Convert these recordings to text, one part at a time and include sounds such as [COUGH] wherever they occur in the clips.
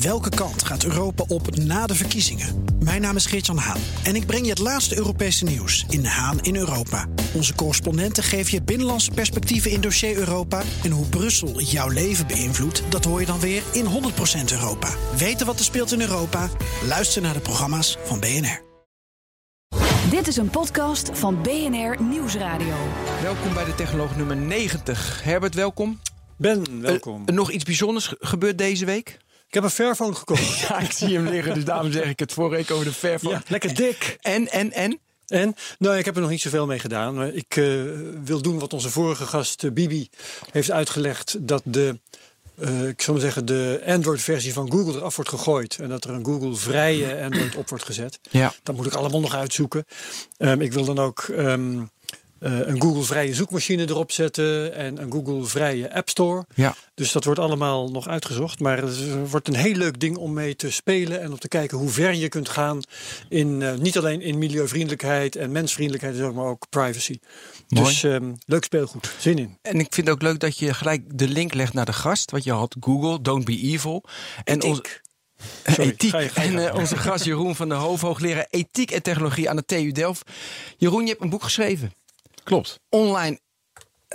Welke kant gaat Europa op na de verkiezingen? Mijn naam is Geert-Jan Haan en ik breng je het laatste Europese nieuws in Haan in Europa. Onze correspondenten geven je binnenlandse perspectieven in dossier Europa. En hoe Brussel jouw leven beïnvloedt, dat hoor je dan weer in 100% Europa. Weten wat er speelt in Europa? Luister naar de programma's van BNR. Dit is een podcast van BNR Nieuwsradio. Welkom bij de Technoloog nummer 90. Herbert, welkom. Ben, welkom. Uh, nog iets bijzonders gebeurd deze week? Ik heb een Fairphone gekocht. [LAUGHS] ja, ik zie hem liggen, dus daarom zeg ik het vorige week over de Fairphone. Ja, lekker dik. En, en, en? En? Nou, ik heb er nog niet zoveel mee gedaan. Maar ik uh, wil doen wat onze vorige gast uh, Bibi heeft uitgelegd. Dat de, uh, ik zou maar zeggen, de Android-versie van Google eraf wordt gegooid. En dat er een Google-vrije Android op wordt gezet. Ja. Dat moet ik allemaal nog uitzoeken. Um, ik wil dan ook... Um, uh, een Google-vrije zoekmachine erop zetten en een Google-vrije App Store. Ja. Dus dat wordt allemaal nog uitgezocht. Maar het wordt een heel leuk ding om mee te spelen en om te kijken hoe ver je kunt gaan. In, uh, niet alleen in milieuvriendelijkheid en mensvriendelijkheid, maar ook privacy. Mooi. Dus um, leuk speelgoed. Zin in. En ik vind het ook leuk dat je gelijk de link legt naar de gast. Want je had Google, Don't Be Evil. En ons, [LAUGHS] Sorry, ethiek. Ga je, ga je en uh, onze gast Jeroen van der Hoof, hoogleraar ethiek en technologie aan de TU Delft. Jeroen, je hebt een boek geschreven. Klopt. Online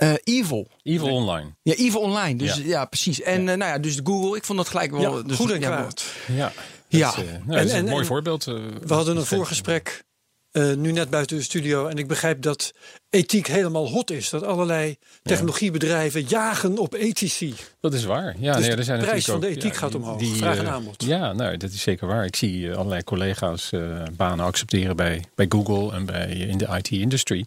uh, Evil. Evil nee. Online. Ja, Evil Online. Dus ja, ja precies. En ja. Uh, nou ja, dus Google, ik vond dat gelijk wel. Ja, dus, goed en kwaad. Ja. Ja. Dat, uh, nou, en, en, een mooi voorbeeld. we hadden een voorgesprek uh, nu net buiten de studio. En ik begrijp dat ethiek helemaal hot is. Dat allerlei technologiebedrijven jagen op ethici. Dat is waar. Ja, dus nee, er zijn de prijs van ook, de ethiek ja, gaat omhoog. Die, Vraag en uh, aanbod. Ja, nou, dat is zeker waar. Ik zie allerlei collega's uh, banen accepteren bij, bij Google en bij, in de IT-industry.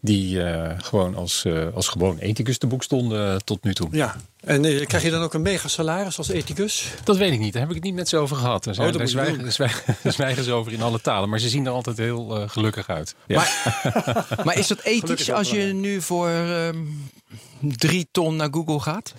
Die gewoon als, als gewoon ethicus te boek stonden tot nu toe. Ja, en krijg je dan ook een mega salaris als ethicus? Dat weet ik niet. Daar heb ik het niet met ze over gehad. Daar, zijn, oh, daar zwijgen, zwijgen, [LAUGHS] zwijgen ze over in alle talen. Maar ze zien er altijd heel uh, gelukkig uit. Ja. Maar, [LAUGHS] maar, is dat ethisch als je nu voor um, drie ton naar Google gaat?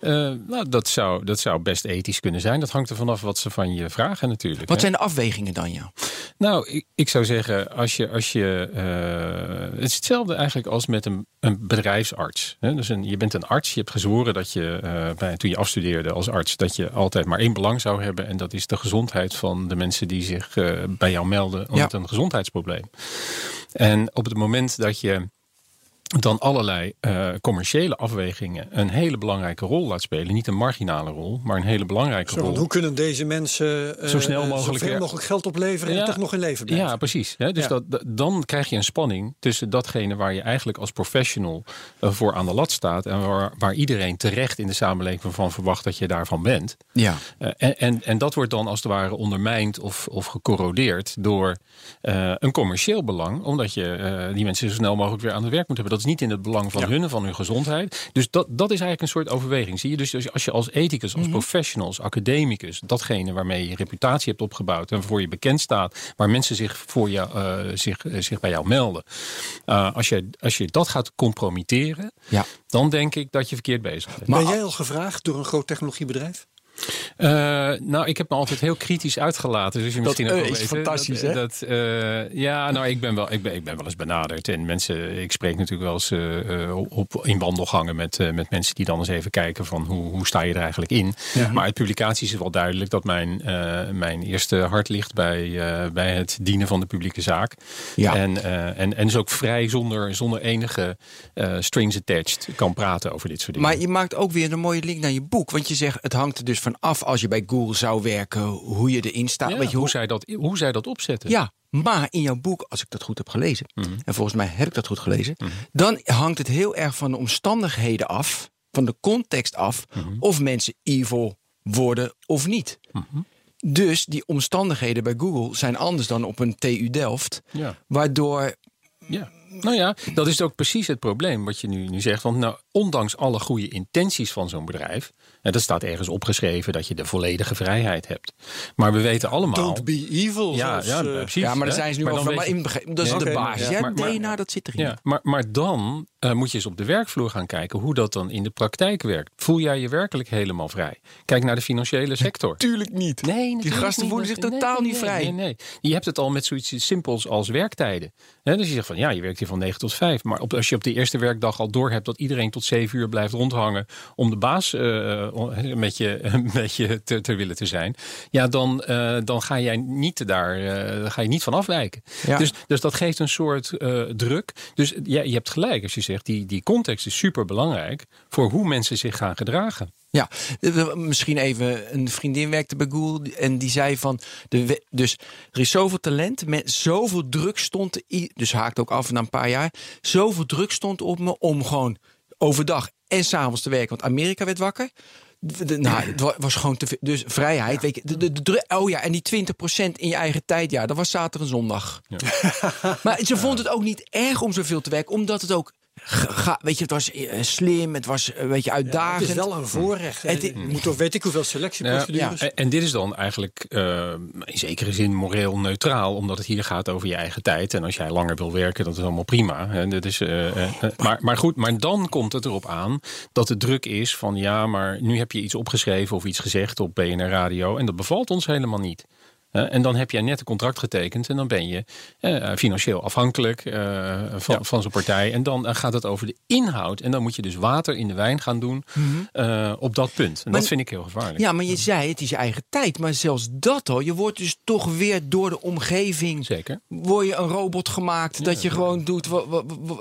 Uh, nou, dat zou, dat zou best ethisch kunnen zijn. Dat hangt er vanaf wat ze van je vragen natuurlijk. Wat hè? zijn de afwegingen dan, ja? Nou, ik, ik zou zeggen, als je, als je uh, het is hetzelfde eigenlijk als met een, een bedrijfsarts. Hè? Dus een, je bent een arts, je hebt gezworen dat je, uh, bij, toen je afstudeerde als arts, dat je altijd maar één belang zou hebben. En dat is de gezondheid van de mensen die zich bij jou melden met ja. een gezondheidsprobleem. En op het moment dat je dan allerlei uh, commerciële afwegingen een hele belangrijke rol laat spelen. Niet een marginale rol, maar een hele belangrijke Zo, rol. Hoe kunnen deze mensen uh, zo snel mogelijk, zoveel mogelijk geld opleveren ja, en toch nog in leven blijven? Ja, precies. Hè? Dus ja. Dat, dan krijg je een spanning tussen datgene waar je eigenlijk als professional uh, voor aan de lat staat. En waar, waar, iedereen terecht in de samenleving van verwacht dat je daarvan bent. Ja. en, en, en dat wordt dan als het ware ondermijnd of, of gecorrodeerd door een commercieel belang. Omdat je die mensen zo snel mogelijk weer aan het werk moet hebben. Dat is niet in het belang van ja. hun, van hun gezondheid. Dus dat, dat is eigenlijk een soort overweging. Zie je? Dus als je als ethicus, als mm -hmm. professional, als academicus, datgene waarmee je reputatie hebt opgebouwd en waarvoor je bekend staat, waar mensen zich, voor jou, uh, zich, uh, zich bij jou melden. Uh, als, je, als je dat gaat compromitteren, ja. dan denk ik dat je verkeerd bezig bent. Ben jij al gevraagd door een groot technologiebedrijf? Uh, nou, ik heb me altijd heel kritisch uitgelaten. Dus je misschien dat, ook uh, wel is weten. fantastisch, dat, hè? Dat, uh, ja, nou, ik ben, wel, ik, ben, ik ben wel eens benaderd. En mensen, ik spreek natuurlijk wel eens op, in wandelgangen met, met mensen die dan eens even kijken van hoe, hoe sta je er eigenlijk in. Ja. Maar uit publicaties is wel duidelijk dat mijn, mijn eerste hart ligt bij, bij het dienen van de publieke zaak. Ja. En, en, en dus ook vrij zonder, zonder enige strings attached kan praten over dit soort dingen. Maar je maakt ook weer een mooie link naar je boek. Want je zegt, het hangt er dus van af als je bij Google zou werken, hoe je erin staat. Ja, Weet je, hoe, zij dat, hoe zij dat opzetten. Ja, maar in jouw boek, als ik dat goed heb gelezen, mm -hmm. en volgens mij heb ik dat goed gelezen, mm -hmm. dan hangt het heel erg van de omstandigheden af, van de context af, Mhm. mm -hmm. of mensen evil worden of niet. Mhm. Dus die omstandigheden bij Google zijn anders dan op een TU Delft, ja. waardoor ja. Nou ja, dat is ook precies het probleem wat je nu, nu zegt. Want nou, ondanks alle goede intenties van zo'n bedrijf... en dat staat ergens opgeschreven dat je de volledige vrijheid hebt. Maar we weten allemaal... Don't be evil. Ja, zoals, ja, uh, precies. Ja, maar daar zijn ze nu maar over. Maar je... in, dat is ja, de okay, basis. ja, Ja, maar, maar, DNA, dat zit erin. Ja, maar, maar dan uh, moet je eens op de werkvloer gaan kijken... hoe dat dan in de praktijk werkt. Voel jij je werkelijk helemaal vrij? Kijk naar de financiële sector. Tuurlijk niet. Nee, Die gasten voelen zich nee, totaal nee, niet vrij. Nee, nee. Je hebt het al met zoiets simpels als werktijden. He, dus je zegt van ja, je werkt hier van 9 tot 5. Maar op, als je op de eerste werkdag al door hebt dat iedereen tot tot zeven uur blijft rondhangen om de baas met je, [LAUGHS] met je te, te, willen te zijn, ja, dan, dan ga jij niet daar, ga je niet van afwijken. Dus, dus dat geeft een soort druk. Dus ja, je hebt gelijk als je zegt, die, die context is super belangrijk voor hoe mensen zich gaan gedragen. Ja, misschien even een vriendin werkte bij Google en die zei van, de, dus er is zoveel talent, met zoveel druk stond, dus haakt ook af na een paar jaar, zoveel druk stond op me om gewoon overdag en s'avonds te werken, want Amerika werd wakker. De, nou, het was gewoon te veel. Dus vrijheid. Weet je, de, de, oh ja, en die 20% in je eigen tijd, ja, dat was zaterdag en zondag. Ja. maar ze vond het ook niet erg om zoveel te werken, omdat het ook Ga, weet je, het was eh, slim, het was een beetje uitdagend. het is wel een voorrecht. Het, je moet toch weet ik hoeveel selectieprocedures. Ja, en, dit is dan eigenlijk uh, in zekere zin moreel neutraal, omdat het hier gaat over je eigen tijd. En als jij langer wil werken, dat is allemaal prima. Hè. Dat is, uh, maar, maar goed, maar dan komt het erop aan dat de druk is van ja, maar nu heb je iets opgeschreven of iets gezegd op BNR Radio en dat bevalt ons helemaal niet en dan heb jij net een contract getekend en dan ben je uh, financieel afhankelijk uh, van, van zo'n partij. En dan gaat het over de inhoud. En dan moet je dus water in de wijn gaan doen mm op dat punt. En dat vind ik heel gevaarlijk. Ja, maar je zei het is je eigen tijd. Maar zelfs dat al, je wordt dus toch weer door de omgeving. Zeker. Word je een robot gemaakt dat je gewoon doet.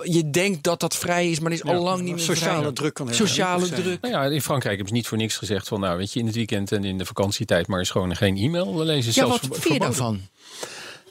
Je denkt dat dat vrij is, maar is al lang niet meer Sociale vrij. druk kan Sociale druk. Nou ja, in Frankrijk hebben ze niet voor niks gezegd van nou weet je in het weekend en in de vakantietijd maar is gewoon geen e-mail lezen. Ja, wat vind je daarvan?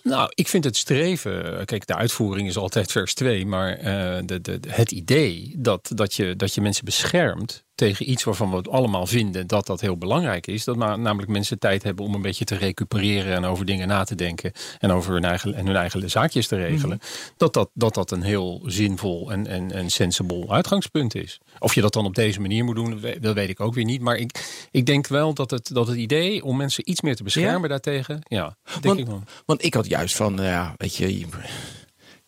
Nou, ik vind het streven. Kijk, de uitvoering is altijd vers 2. Maar uh, de, de, het idee dat, dat, je, dat je mensen beschermt tegen iets waarvan we het allemaal vinden dat dat heel belangrijk is. Dat namelijk mensen tijd hebben om een beetje te recupereren en over dingen na te denken en over hun eigen, en hun eigen zaakjes te regelen. Mhm. dat, dat, dat dat een heel zinvol en, en, en sensible uitgangspunt is. Of je dat dan op deze manier moet doen, dat weet ik ook weer niet. Maar ik, ik denk wel dat het, dat het idee om mensen iets meer te beschermen daartegen, ja, denk want, ik wel. Want ik had juist van, ja, weet je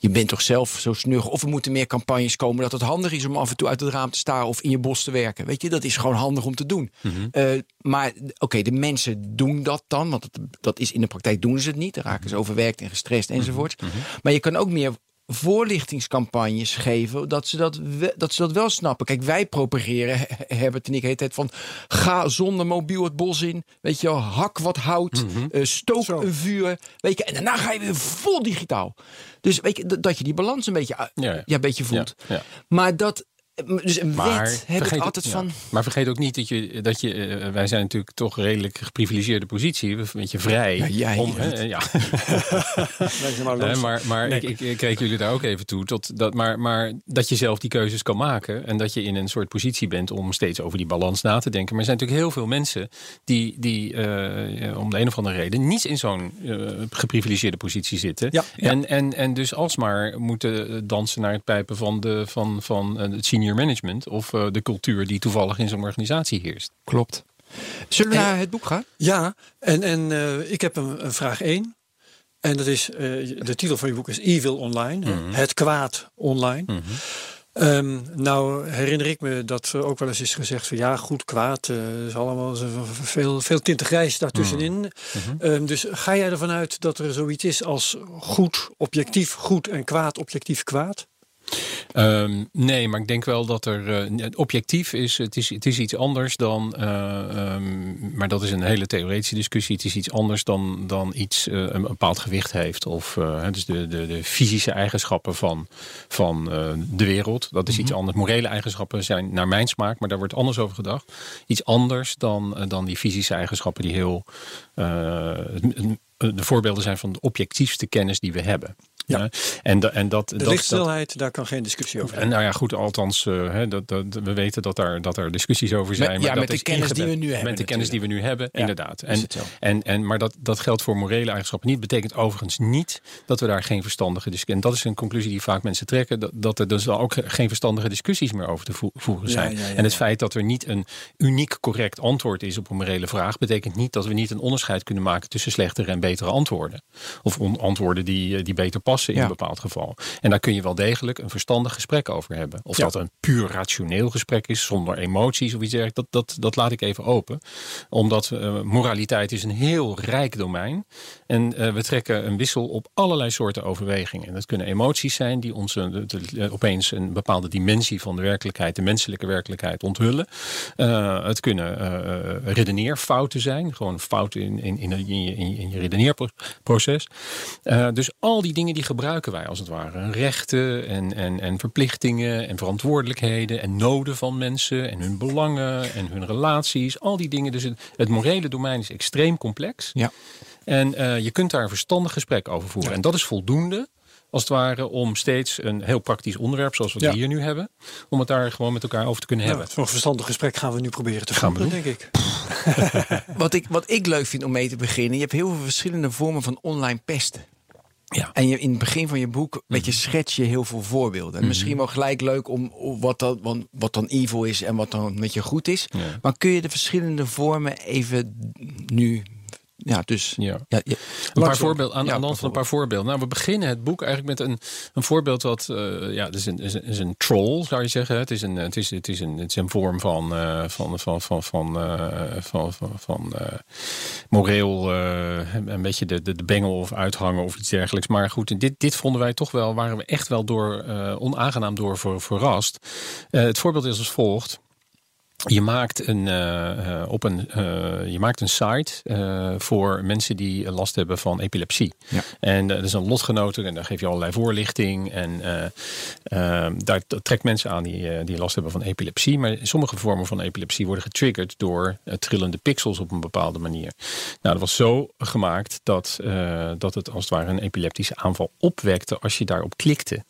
je bent toch zelf zo snug. Of er moeten meer campagnes komen dat het handig is om af en toe uit het raam te staren of in je bos te werken. Weet je, dat is gewoon handig om te doen. Mhm. Eh, maar oké, de mensen doen dat dan, want dat is in de praktijk doen ze het niet. Dan raken ze overwerkt en gestrest enzovoort. Mhm. Maar je kan ook meer voorlichtingscampagnes geven, dat ze dat, dat ze dat wel snappen. Kijk, wij propageren, Herbert en ik heet het van, ga zonder mobiel het bos in, weet je hak wat hout, mm stook een vuur, weet je, en daarna ga je weer vol digitaal. Dus weet je, dat je die balans een beetje, ja, ja. een beetje voelt. Ja, maar dat dus een maar wet heb ik altijd van. Maar vergeet ook niet dat je, dat je uh, wij zijn natuurlijk toch redelijk geprivilegeerde positie, een beetje vrij. Ja, jij, om, uh, ja. [LAUGHS] maar maar, maar ik, ik, ik kreeg jullie daar ook even toe. Tot dat, maar, maar dat je zelf die keuzes kan maken en dat je in een soort positie bent om steeds over die balans na te denken. Maar er zijn natuurlijk heel veel mensen die, die uh, om de een of andere reden niet in zo'n geprivilegeerde positie zitten. Ja, ja. En, en, en dus alsmaar moeten dansen naar het pijpen van, de, van, van het senior management of uh, de cultuur die toevallig in zo'n organisatie heerst. Klopt. Zullen we naar het boek gaan? Ja, en, en uh, ik heb een, een, vraag 1. En dat is, uh, de titel van je boek is Evil Online. Mm -hmm. Het kwaad online. Mm -hmm. Um, nou herinner ik me dat er ook wel eens is gezegd van ja, goed, kwaad, uh, is allemaal veel, veel tinten grijs daartussenin. Mm -hmm. um, dus ga jij ervan uit dat er zoiets is als goed, objectief goed en kwaad, objectief kwaad? Um, nee, maar ik denk wel dat er uh, objectief is het, is. het is iets anders dan. Uh, um, maar dat is een hele theoretische discussie. Het is iets anders dan, dan iets uh, een bepaald gewicht heeft. Of dus de, de, de fysische eigenschappen van, van de wereld. Dat is mm -hmm. iets anders. Morele eigenschappen zijn naar mijn smaak, maar daar wordt anders over gedacht. Iets anders dan, dan die fysische eigenschappen die heel. de voorbeelden zijn van de objectiefste kennis die we hebben. Ja. en, en dat, de dat, lichtsnelheid, daar kan geen discussie over zijn. Nou ja, goed, althans, uh, dat, dat, we weten dat er, dat er discussies over zijn. Met, maar ja, met de kennis die we nu hebben. Met de kennis die we nu hebben, inderdaad. En, en, en, maar dat, dat geldt voor morele eigenschappen niet. Betekent overigens niet dat we daar geen verstandige discussie... En dat is een conclusie die vaak mensen trekken. Dat, dat er dus ook geen verstandige discussies meer over te voeren zijn. en het feit dat er niet een uniek correct antwoord is op een morele vraag... betekent niet dat we niet een onderscheid kunnen maken tussen slechtere en betere antwoorden. Of antwoorden die, die beter passen passen in Ja. een bepaald geval. En daar kun je wel degelijk een verstandig gesprek over hebben. Of Ja. dat een puur rationeel gesprek is, zonder emoties of iets dergelijks, dat, dat, dat laat ik even open. Omdat eh, moraliteit is een heel rijk domein. En eh, we trekken een wissel op allerlei soorten overwegingen. En dat kunnen emoties zijn die ons de- de- opeens een bepaalde dimensie van de werkelijkheid, de menselijke werkelijkheid onthullen. Eh, het kunnen eh, eh, redeneerfouten zijn, gewoon fouten in, in, in, in je, in je- in je redeneerproces. Eh, dus al die dingen die gebruiken wij als het ware. Rechten en, en, en verplichtingen en verantwoordelijkheden en noden van mensen en hun belangen en hun relaties. Al die dingen. Dus het, het morele domein is extreem complex. Ja. En eh, je kunt daar een verstandig gesprek over voeren. En dat is voldoende. Als het ware om steeds een heel praktisch onderwerp, zoals we Ja. hier nu hebben, om het daar gewoon met elkaar over te kunnen Ja, hebben. Zo'n verstandig gesprek gaan we nu proberen te Gaan voeren, denk ik. [LAUGHS] Wat ik, wat ik leuk vind om mee te beginnen, je hebt heel veel verschillende vormen van online pesten. Ja. En je, in het begin van je boek weet je, schets je heel veel voorbeelden. En misschien wel gelijk leuk om wat dan, wat dan evil is en wat dan met je goed is. Ja. Maar kun je de verschillende vormen even nu. Ja, dus. Ja. Ja, ja. Een paar voorbeelden, aan, Ja, aan de hand van een paar voorbeelden. Nou, we beginnen het boek eigenlijk met een, een voorbeeld wat, eh, ja, het is een, is, een, is een troll, zou je zeggen. Het is een, het is, het is een, het is een vorm van, eh, van, van, van, van, eh, van, van, van moreel, een beetje de, de, de bengel of uithangen of iets dergelijks. Maar goed, dit, dit vonden wij toch wel, waren we echt wel door, onaangenaam door ver- verrast. Het voorbeeld is als volgt. Je maakt een, eh, eh, op een, eh, je maakt een site voor mensen die last hebben van epilepsie. Ja. En dat is een lotgenoten en daar geef je allerlei voorlichting. En eh, eh, daar dat trekt mensen aan die, die last hebben van epilepsie. Maar sommige vormen van epilepsie worden getriggerd door trillende pixels op een bepaalde manier. Nou, dat was zo gemaakt dat, dat het als het ware een epileptische aanval opwekte als je daarop klikte.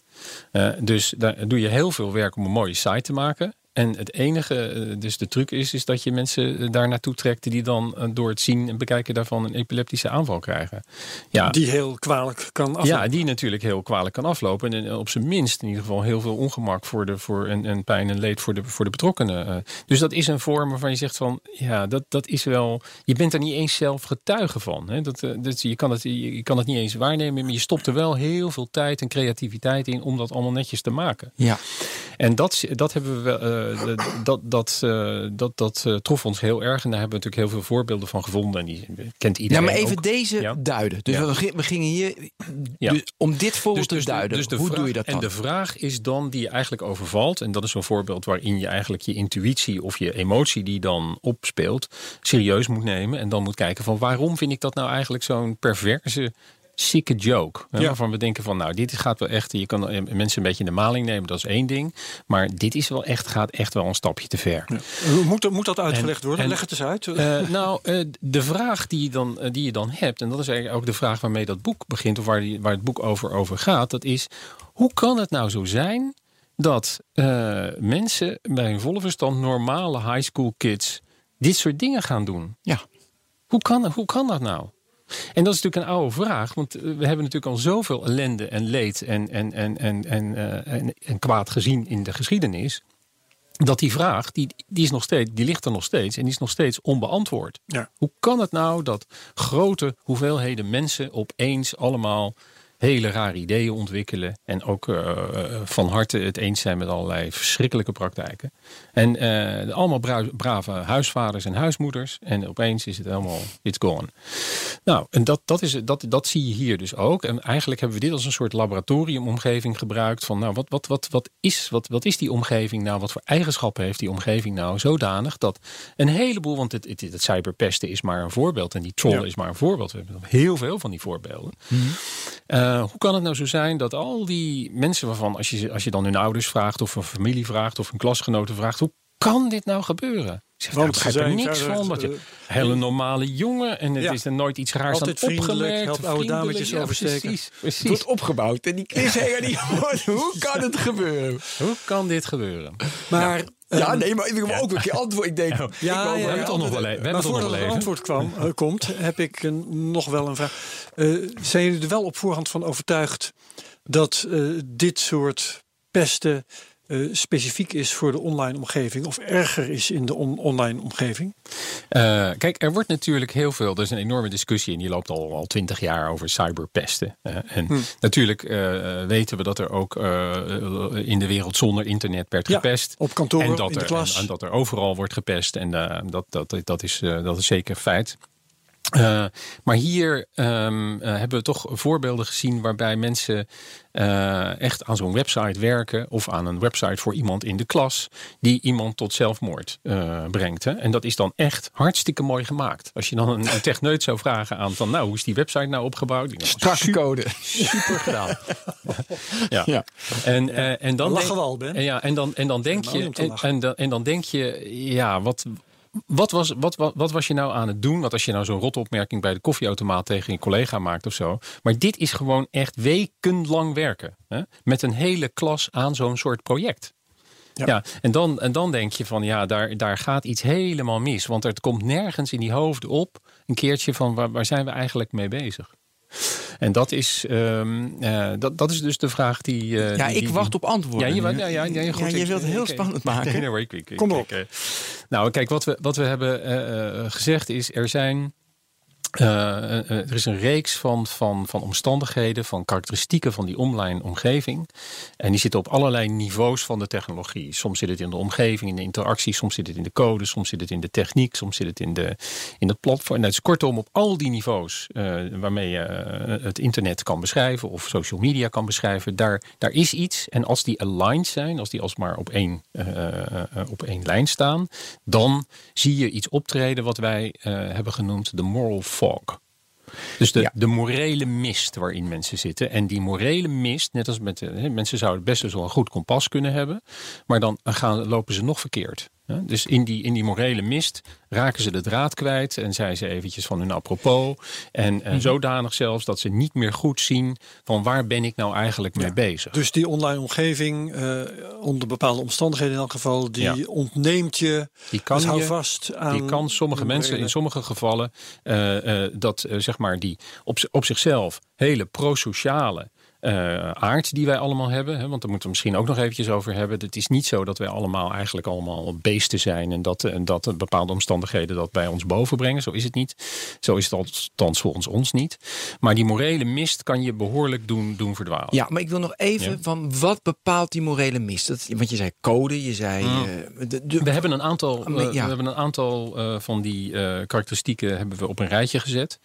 Dus daar doe je heel veel werk om een mooie site te maken. En het enige, eh, dus de truc is, is dat je mensen eh, daar naartoe trekt die dan eh, door het zien en bekijken daarvan een epileptische aanval krijgen. Ja, Die heel kwalijk kan aflopen. ja, die natuurlijk heel kwalijk kan aflopen. En op zijn minst in ieder geval heel veel ongemak voor de, voor, en, en pijn en leed voor de, voor de betrokkenen. Dus dat is een vorm waarvan je zegt van ja, dat, dat is wel. Je bent er niet eens zelf getuige van. Hè? Dat, dat, je, kan het, je, je kan het niet eens waarnemen, maar je stopt er wel heel veel tijd en creativiteit in om dat allemaal netjes te maken. ja. En dat, dat hebben we wel, eh, dat, dat, eh, dat, dat eh, trof ons heel erg. En daar hebben we natuurlijk heel veel voorbeelden van gevonden. En die kent Ja, iedereen. maar even ook. deze Ja. duiden. Dus Ja. we, gi- we gingen hier. Ja. Dus om dit voorbeeld te duiden. dus de hoe vraag- doe je dat dan? En de vraag is dan die je eigenlijk overvalt. En dat is zo'n voorbeeld waarin je eigenlijk je intuïtie of je emotie die dan opspeelt, serieus moet nemen. En dan moet kijken van waarom vind ik dat nou eigenlijk zo'n perverse. Sikke joke. hè, Ja. Waarvan we denken van nou, dit gaat wel echt. Je kan eh, mensen een beetje in de maling nemen, dat is één ding. Maar dit is wel echt, gaat echt wel een stapje te ver. Hoe Moet, dat- moet dat uitgelegd En- worden? en- Leg het eens uit. Eh, nou, eh, de vraag die je, dan, eh, die je dan hebt, en dat is eigenlijk ook de vraag waarmee dat boek begint, of waar, die, waar het boek over, over gaat, dat is: hoe kan het nou zo zijn dat eh, mensen bij een volle verstand, normale high school kids, dit soort dingen gaan doen? Ja. Hoe kan, hoe kan dat nou? En dat is natuurlijk een oude vraag, want eh, we hebben natuurlijk al zoveel ellende en leed en, en, en, en, en, eh, en, en kwaad gezien in de geschiedenis. Dat die vraag, die, die, is nog steeds, die ligt er nog steeds en die is nog steeds onbeantwoord. Ja. Hoe kan het nou dat grote hoeveelheden mensen opeens allemaal hele rare ideeën ontwikkelen en ook eh, van harte het eens zijn met allerlei verschrikkelijke praktijken. En eh, allemaal bra- brave huisvaders en huismoeders en opeens is het helemaal, it's gone. Nou, en dat, dat, is, dat, dat zie je hier dus ook. En eigenlijk hebben we dit als een soort laboratoriumomgeving gebruikt. Van nou, wat, wat, wat, wat, is, wat, wat is die omgeving nou? Wat voor eigenschappen heeft die omgeving nou? Zodanig dat een heleboel, want het, het, het cyberpesten is maar een voorbeeld. En die troll Ja. is maar een voorbeeld. We hebben heel veel van die voorbeelden. Eh, hoe kan het nou zo zijn dat al die mensen waarvan, als je, als je dan hun ouders vraagt, of een familie vraagt, of een klasgenoten vraagt, hoe kan dit nou gebeuren? Ik zeg, Want daar begrijp ze er zijn niks verder, van. Dat je eh, hele normale jongen en het Ja. is er nooit iets raars Altijd aan vriendelijk, opgemerkt. helpt oude dametjes ja, [LAUGHS] oversteken. Precies, Het precies. wordt opgebouwd en die cliffhanger die hoort. Hoe kan het gebeuren? Hoe kan dit gebeuren? Maar, Ja, nee, maar ik wil ook een keer antwoord. Ik denk, Ja, ik ja, wou we hebben toch nog antwoord- wel even. We hebben maar nog voordat er even. antwoord kwam, eh, komt, heb ik een- nog wel een vraag. Eh, zijn jullie er wel op voorhand van overtuigd dat eh, dit soort pesten eh, specifiek is voor de online omgeving of erger is in de on- online omgeving? Uh, kijk, er wordt natuurlijk heel veel. Er is een enorme discussie en die loopt al twintig jaar over cyberpesten. Uh, en hm. natuurlijk uh, weten we dat er ook in de wereld zonder internet werd gepest. Ja, op kantoor, en dat in de er, klas. En, en, dat er overal wordt gepest. En dat, dat, dat, is, dat is zeker feit. Uh, maar hier um, uh, hebben we toch voorbeelden gezien waarbij mensen uh, echt aan zo'n website werken of aan een website voor iemand in de klas die iemand tot zelfmoord brengt. Hè? En dat is dan echt hartstikke mooi gemaakt. Als je dan een, een techneut zou vragen aan van nou, hoe is die website nou opgebouwd? Strakke code. Super gedaan. [LAUGHS] ja. ja. En, en dan lachen we al, Ben. En, ja, en, dan, en dan denk je, en, en, dan, en dan denk je, ja, wat, wat was, wat, wat, wat was je nou aan het doen? Wat als je nou zo'n rotopmerking bij de koffieautomaat tegen je collega maakt of zo. Maar dit is gewoon echt wekenlang werken. Hè? Met een hele klas aan zo'n soort project. Ja. ja, en, dan, en dan denk je van ja, daar, daar gaat iets helemaal mis. Want er komt nergens in die hoofden op een keertje van waar, waar zijn we eigenlijk mee bezig? En dat is, um, uh, dat, dat is dus de vraag die. Uh, ja, die, ik die, wacht op antwoorden. Ja, je, ja, ja, ja, goed, ja, je wilt het heel okay. spannend [LAUGHS] maken. Nee, nee, ik, ik, Kom op. Ik, nou, kijk, wat we, wat we hebben gezegd is: er zijn. Uh, er is een reeks van, van, van omstandigheden, van karakteristieken van die online omgeving. En die zitten op allerlei niveaus van de technologie. Soms zit het in de omgeving, in de interactie, soms zit het in de code, soms zit het in de techniek, soms zit het in, de, in het platform. Nou, dus kortom, op al die niveaus waarmee je het internet kan beschrijven of social media kan beschrijven, daar, daar is iets. En als die aligned zijn, als die alsmaar op één, op één lijn staan, dan zie je iets optreden wat wij hebben genoemd de moral fog. Dus de, ja. de morele mist waarin mensen zitten. En die morele mist, net als met de, mensen zouden best wel een goed kompas kunnen hebben. Maar dan gaan, lopen ze nog verkeerd. Dus in die, in die morele mist raken ze de draad kwijt en zijn ze eventjes van hun apropos. En, en zodanig zelfs dat ze niet meer goed zien van waar ben ik nou eigenlijk mee Ja. bezig. Dus die online omgeving, eh, onder bepaalde omstandigheden in elk geval, die Ja. ontneemt je. Die kan hou je- vast aan. Die kan sommige mensen in sommige gevallen eh, eh, dat zeg maar die op, op zichzelf hele prosociale eh, aard die wij allemaal hebben. Hè, want daar moeten we misschien ook nog eventjes over hebben. Het is niet zo dat wij allemaal eigenlijk allemaal beesten zijn en dat, en dat bepaalde omstandigheden dat bij ons boven brengen. Zo is het niet. Zo is het althans volgens ons niet. Maar die morele mist kan je behoorlijk doen, doen verdwalen. Ja, maar ik wil nog even Ja. van wat bepaalt die morele mist? Dat, want je zei code, je zei. Mm. eh, de, de- We hebben een aantal, Maar eh, ja. we hebben een aantal van die karakteristieken hebben we op een rijtje gezet.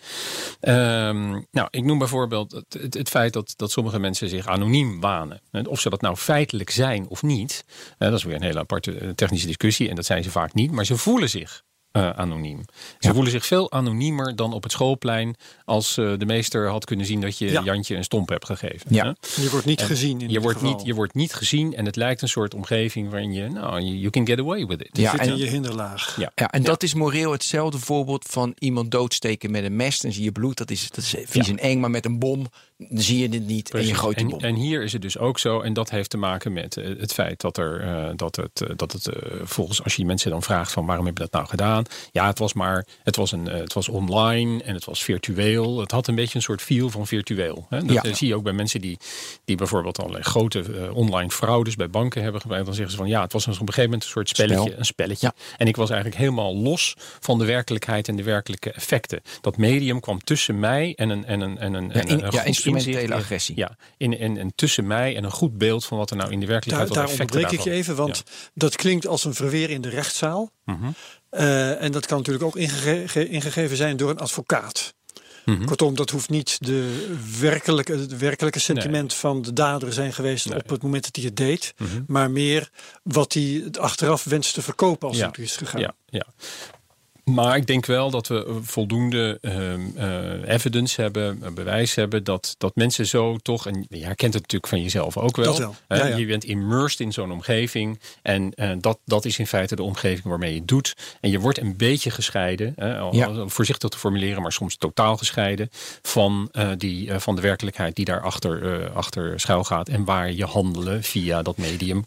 Ehm, nou, ik noem bijvoorbeeld het, het, het feit dat, dat sommige mensen zich anoniem wanen. En Of ze dat nou feitelijk zijn of niet, dat is weer een hele aparte eh, technische discussie. En dat zijn ze vaak niet, maar ze voelen zich eh, anoniem. Ze Ja. voelen zich veel anoniemer dan op het schoolplein als eh, de meester had kunnen zien dat je Ja. Jantje een stomp hebt gegeven. Ja. hè? Je wordt niet En gezien. In je wordt, geval. niet, je wordt niet gezien en het lijkt een soort omgeving waarin je, nou, you can get away with it. Je Ja, zit en- in je hinderlaag. Ja. ja, en dat is moreel hetzelfde voorbeeld van iemand doodsteken met een mes. Dan zie je bloed, dat is, dat is vies Ja. en eng, maar met een bom dan zie je dit niet en je gooit en, bom. en hier is het dus ook zo, en dat heeft te maken met eh, het feit dat, er, eh, dat het, dat het volgens, als je die mensen dan vraagt van waarom heb je dat nou gedaan? Ja, het was maar, het was, een, eh, het was online en het was virtueel. Het had een beetje een soort feel van virtueel. Hè? Dat Ja. eh, zie je ook bij mensen die, die bijvoorbeeld allerlei grote eh, online fraudes bij banken hebben gebruikt. Dan zeggen ze van ja, het was op een gegeven moment een soort spelletje. Spel. Een spelletje. En ik was eigenlijk helemaal los van de werkelijkheid en de werkelijke effecten. Dat medium kwam tussen mij en een, en een, en een, Ja, en in- een ja, instrumentele inzicht. agressie. Ja, in, en, en tussen mij en een goed beeld van wat er nou in de Daar, werkelijkheid daar onderbreek ik je even, want dat klinkt als een verweer in de rechtszaal. Mhm. Eh, en dat kan natuurlijk ook ingege- ingegeven zijn door een advocaat. Mhm. Kortom, dat hoeft niet de werkelijke, het werkelijke sentiment van de dader zijn geweest Nee. op het moment dat hij het deed. Mhm. Maar meer wat hij het achteraf wenst te verkopen als Ja. het is gegaan. Ja, ja. Maar ik denk wel dat we voldoende ehm, eh, evidence hebben, eh, bewijs hebben dat, dat mensen zo toch, en je herkent het natuurlijk van jezelf ook wel. Dat wel, hè, ja, ja. Je bent immersed in zo'n omgeving en eh, dat, dat is in feite de omgeving waarmee je het doet. En je wordt een beetje gescheiden, hè, al- Ja. al voorzichtig te formuleren, maar soms totaal gescheiden van, die, van de werkelijkheid die daarachter achter schuil gaat en waar je handelen via dat medium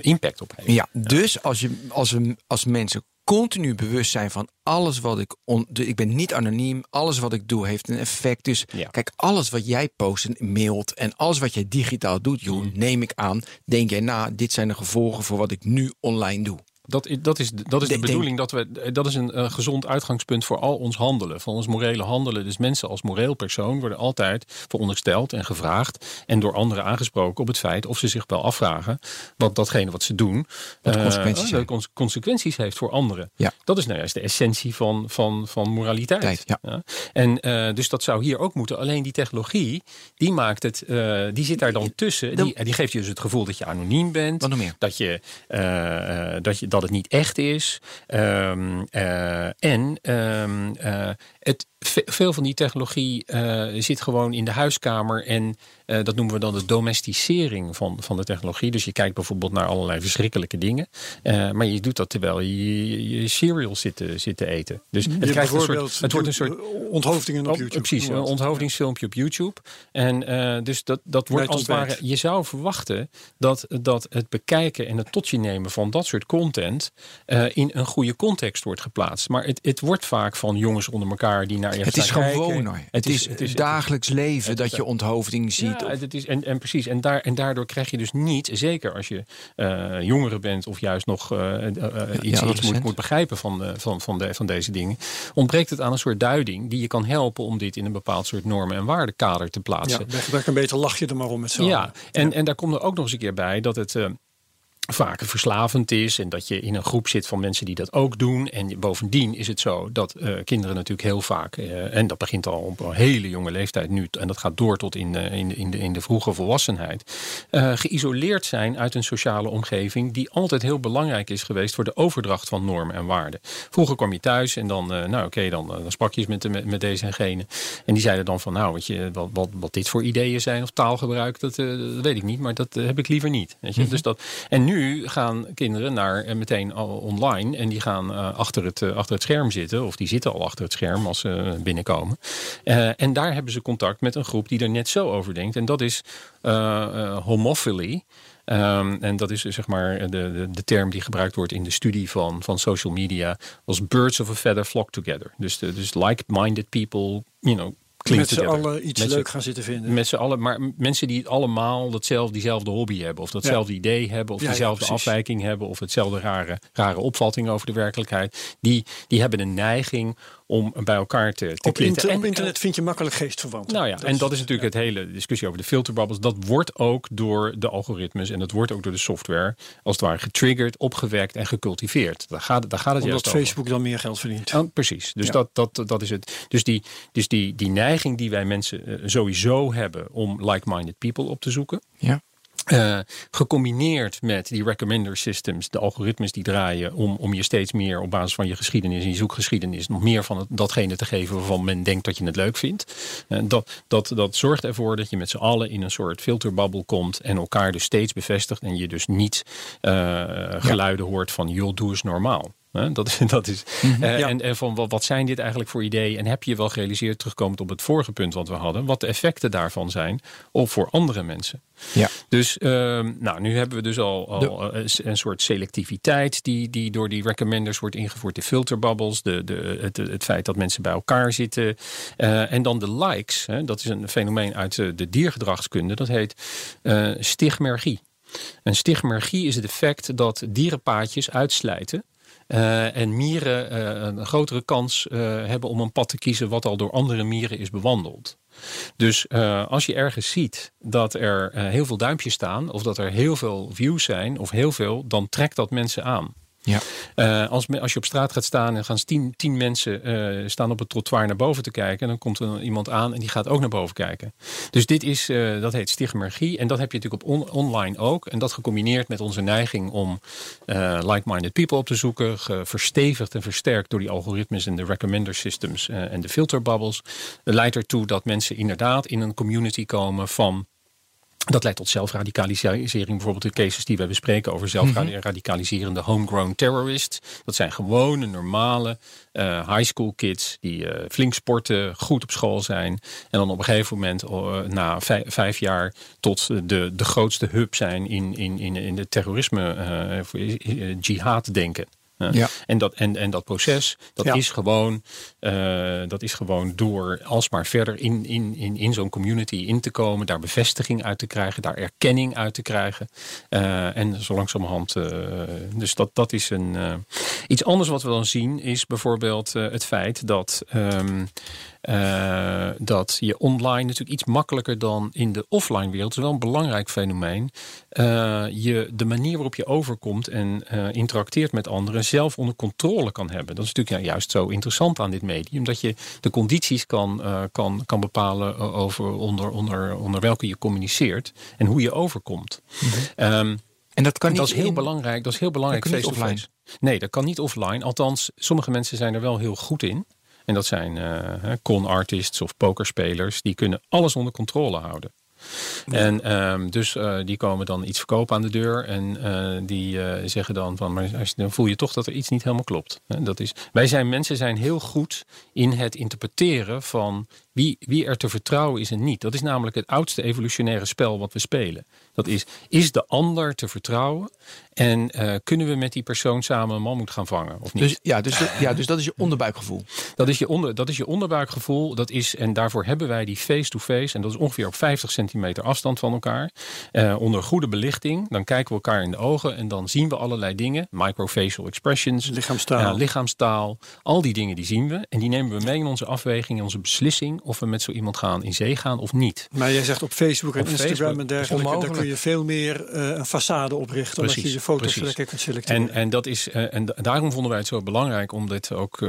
impact op heeft. Ja, dus als, je, als, we, als mensen continu bewust zijn van alles wat ik. On, ik ben niet anoniem. Alles wat ik doe heeft een effect. Dus Ja. kijk, alles wat jij post en mailt. en alles wat jij digitaal doet, Joen, Mm. neem ik aan. Denk jij na, dit zijn de gevolgen voor wat ik nu online doe. Dat, is- dat is, de- dat is de bedoeling. Dat, we, dat is een eh, gezond uitgangspunt voor al ons handelen. Van ons morele handelen. Dus mensen als moreel persoon worden altijd verondersteld en gevraagd. En door anderen aangesproken op het feit of ze zich wel afvragen. wat datgene wat ze doen. Wat eh, consequenties eh, cons- consequenties heeft voor anderen. Ja. Dat is nou juist de essentie van, van, van moraliteit. Tijd, ja. En eh, dus dat zou hier ook moeten. Alleen die technologie, die maakt het, eh, die zit daar dan tussen. Die, die geeft je dus het gevoel dat je anoniem bent. Wat nog meer? Dat, je, eh, eh, dat, je, dat het niet echt is. Ehm, eh, en ehm, eh, het, ve- veel van die technologie eh, zit gewoon in de huiskamer. En dat noemen we dan de domesticering van, van de technologie. Dus je kijkt bijvoorbeeld naar allerlei verschrikkelijke dingen. Maar je doet dat terwijl je je, je cereal zit te, zit te eten. Dus Je het, krijgt een soort, het wordt een soort onthoofdingen op Oh, YouTube. Precies, een onthoofdingsfilmpje op YouTube. En dus dat, dat wordt als het ware. Je zou verwachten dat, dat het bekijken en het tot je nemen van dat soort content. Eh, in een goede context wordt geplaatst. Maar het, het wordt vaak van jongens onder elkaar die naar je Het is gaan gewoon kijken. hoor. Het, is, het is- dagelijks leven het dat je onthoofding ziet. ja, het is, en, en precies. En, daar, en daardoor krijg je dus niet, zeker als je eh jongere bent of juist nog eh, iets, moet, moet begrijpen van, eh, van, van, de, van deze dingen, ontbreekt het aan een soort duiding die je kan helpen om dit in een bepaald soort normen- en waardekader te Ja, plaatsen. bij gebrek een beter lach je er maar om met z'n Ja, en, en daar komt er ook nog eens een keer bij dat het. Eh, vaak verslavend is en dat je in een groep zit van mensen die dat ook doen. En bovendien is het zo dat eh, kinderen natuurlijk heel vaak, eh, en dat begint al op een hele jonge leeftijd nu, en dat gaat door tot in, de in, de, in, de, in de vroege volwassenheid, eh, geïsoleerd zijn uit een sociale omgeving die altijd heel belangrijk is geweest voor de overdracht van normen en waarden. Vroeger kwam je thuis en dan, eh, nou oké, dan, eh, dan sprak je eens met, de- met, met deze en gene. En die zeiden dan van, nou, weet je, wat, wat, wat dit voor ideeën zijn of taalgebruik, dat, eh, dat weet ik niet, maar dat eh, heb ik liever niet. Weet je? dus dat, en nu gaan kinderen naar eh, meteen online en die gaan eh, achter, het, eh, achter het scherm zitten, of die zitten al achter het scherm als ze binnenkomen. En daar hebben ze contact met een groep die er net zo over denkt. En dat is homophily. Ehm, en dat is zeg maar de, de, de term die gebruikt wordt in de studie van, van social media als birds of a feather flock together. Dus, dus like-minded people, you know, Met z'n allen iets Met leuk gaan zitten vinden. met z'n allen, maar mensen die allemaal datzelfde, diezelfde hobby hebben, of datzelfde idee hebben, of Ja, ja, diezelfde precies. afwijking hebben, of hetzelfde rare, rare opvatting over de werkelijkheid, die, die hebben een neiging om bij elkaar te, te op, inter- internet vind je makkelijk geestverwanten. nou ja, en dat is natuurlijk het hele discussie over de filterbubbles. Dat wordt ook door de algoritmes en dat wordt ook door de software als het ware getriggerd, opgewekt en gecultiveerd. Daar gaat, daar gaat het Omdat juist over. Facebook dan meer geld verdient. Ja, precies. Dus, Ja. dat, dat, dat is het. Dus, die, dus die, die neiging die wij mensen eh, sowieso hebben om like-minded people op te zoeken. Ja. Eh, gecombineerd met die recommender systems, de algoritmes die draaien om, om je steeds meer op basis van je geschiedenis en je zoekgeschiedenis nog meer van het, datgene te geven waarvan men denkt dat je het leuk vindt. Eh, dat, dat, dat zorgt ervoor dat je met z'n allen in een soort filterbabbel komt en elkaar dus steeds bevestigt en je dus niet eh, geluiden hoort van joh, doe eens normaal. Dat is, [LAUGHS] dat is, eh, Ja. en, en van wat, wat zijn dit eigenlijk voor ideeën? En heb je wel gerealiseerd, terugkomend op het vorige punt wat we hadden, wat de effecten daarvan zijn of voor andere mensen? Ja. Dus ehm, nou, nu hebben we dus al, al eh, een soort selectiviteit die, die door die recommenders wordt ingevoerd. De filterbubbles, de, de, het, het feit dat mensen bij elkaar zitten. Eh, en dan de likes. Hè, dat is een fenomeen uit eh, de diergedragskunde. Dat heet eh stigmergie. En stigmergie is het effect dat dierenpaadjes uitslijten. Eh, en mieren eh, een grotere kans eh, hebben om een pad te kiezen wat al door andere mieren is bewandeld. Dus als je ergens ziet dat er heel veel duimpjes staan, of dat er heel veel views zijn, of heel veel, dan trekt dat mensen aan. Ja. Eh, als, als je op straat gaat staan en gaan tien, mensen eh, staan op het trottoir naar boven te kijken, en dan komt er iemand aan en die gaat ook naar boven kijken. Dus dit is, eh, dat heet stigmergie. En dat heb je natuurlijk op on- online ook. En dat gecombineerd met onze neiging om like-minded people op te zoeken, verstevigd en versterkt door die algoritmes en de recommender systems en de filterbubbles, leidt ertoe dat mensen inderdaad in een community komen van dat leidt tot zelfradicalisering. Bijvoorbeeld de cases die we bespreken over zelfradicaliserende homegrown terrorists. Dat zijn gewone, normale eh, high school kids die eh, flink sporten, goed op school zijn. En dan op een gegeven moment, eh, na vijf, vijf jaar, tot de, de grootste hub zijn in, in, in, in de terrorisme, jihad denken. Uh, Ja. en, dat, en, en dat proces, dat, Ja. is gewoon, eh, dat is gewoon door alsmaar verder in, in, in, in zo'n community in te komen, daar bevestiging uit te krijgen, daar erkenning uit te krijgen. Eh, en zo langzamerhand. eh, dus dat, dat is een. eh, iets anders wat we dan zien is bijvoorbeeld eh, het feit dat. ehm, eh, dat je online natuurlijk iets makkelijker dan in de offline wereld, is wel een belangrijk fenomeen. eh, je de manier waarop je overkomt en eh, interacteert met anderen zelf onder controle kan hebben. Dat is natuurlijk ja, juist zo interessant aan dit medium, dat je de condities kan, eh, kan, kan bepalen eh, over onder, onder, onder welke je communiceert en hoe je overkomt. Ehm, En dat kan niet dat is heel in- belangrijk. Dat is heel belangrijk. Face-to-face. Nee, dat kan niet offline. Althans, sommige mensen zijn er wel heel goed in. En dat zijn eh, con artists of pokerspelers. Die kunnen alles onder controle houden. En ehm, dus eh, die komen dan iets verkopen aan de deur. En eh, die eh, zeggen dan van, maar als, dan voel je toch dat er iets niet helemaal klopt. Dat is, wij zijn mensen zijn heel goed in het interpreteren van wie, wie er te vertrouwen is en niet. Dat is namelijk het oudste evolutionaire spel wat we spelen. Dat is, is de ander te vertrouwen? En eh, kunnen we met die persoon samen een mammoet gaan vangen of niet? Dus, ja, dus, de- ja, dus dat is je onderbuikgevoel. Dat is, je onder, dat is je onderbuikgevoel. Dat is, en daarvoor hebben wij die face-to-face. En dat is ongeveer op 50 centimeter afstand van elkaar. Eh, onder goede belichting. Dan kijken we elkaar in de ogen. En dan zien we allerlei dingen. Microfacial expressions. Lichaamstaal. Ja, lichaamstaal. Al die dingen die zien we. En die nemen we mee in onze afweging. In onze beslissing. Of we met zo iemand gaan in zee gaan of niet. Maar jij zegt op Facebook en Op Instagram Facebook en dergelijke, daar kun je veel meer eh, een façade oprichten. Omdat je Precies, je foto's precies. lekker kunt selecteren. En, en, dat is, eh, en da- daarom vonden wij het zo belangrijk om dit ook eh,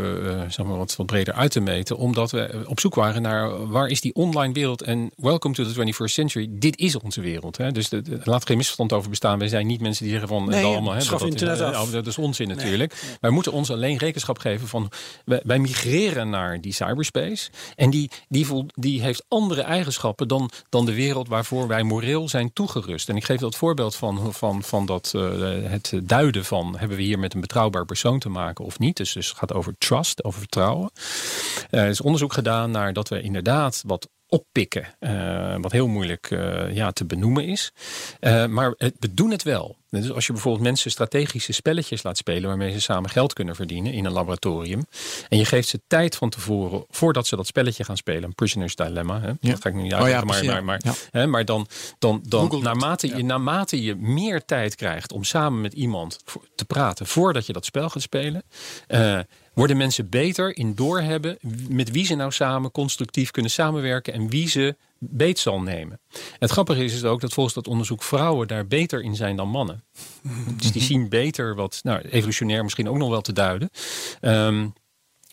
zeg maar wat, wat breder uit te meten. Omdat we op zoek waren naar waar is die online wereld. En welcome to the 21st century. Dit is onze wereld. Hè? Dus de, de- laat geen misverstand over bestaan. Wij zijn niet mensen die zeggen van Nee, dat allemaal. Hè, dat, internet dat, af. dat is onzin natuurlijk. Wij moeten ons alleen rekenschap geven van. Wij, wij migreren naar die cyberspace. En die, die, die heeft andere eigenschappen dan, dan de wereld waarvoor wij moreel zijn toegerust. En ik geef dat voorbeeld van, van, van dat, eh, het duiden van hebben we hier met een betrouwbaar persoon te maken of niet. Dus, dus het gaat over trust, over vertrouwen. Eh, er is onderzoek gedaan naar dat we inderdaad wat oppikken, eh, wat heel moeilijk ja, te benoemen is. Maar we doen het wel. Dus als je bijvoorbeeld mensen strategische spelletjes laat spelen waarmee ze samen geld kunnen verdienen in een laboratorium. En je geeft ze tijd van tevoren voordat ze dat spelletje gaan spelen. Een prisoner's dilemma. Hè? Dat ga ik nu niet Oh ja, uitleggen. maar, precies, maar, maar, ja. hè, maar dan, dan, dan naarmate, je, naarmate je meer tijd krijgt om samen met iemand te praten voordat je dat spel gaat spelen. eh, worden mensen beter in doorhebben met wie ze nou samen constructief kunnen samenwerken en wie ze beet zal nemen. Het grappige is, is ook dat volgens dat onderzoek vrouwen daar beter in zijn dan mannen. [LAUGHS] Dus die zien beter wat, nou, evolutionair misschien ook nog wel te duiden. Ehm,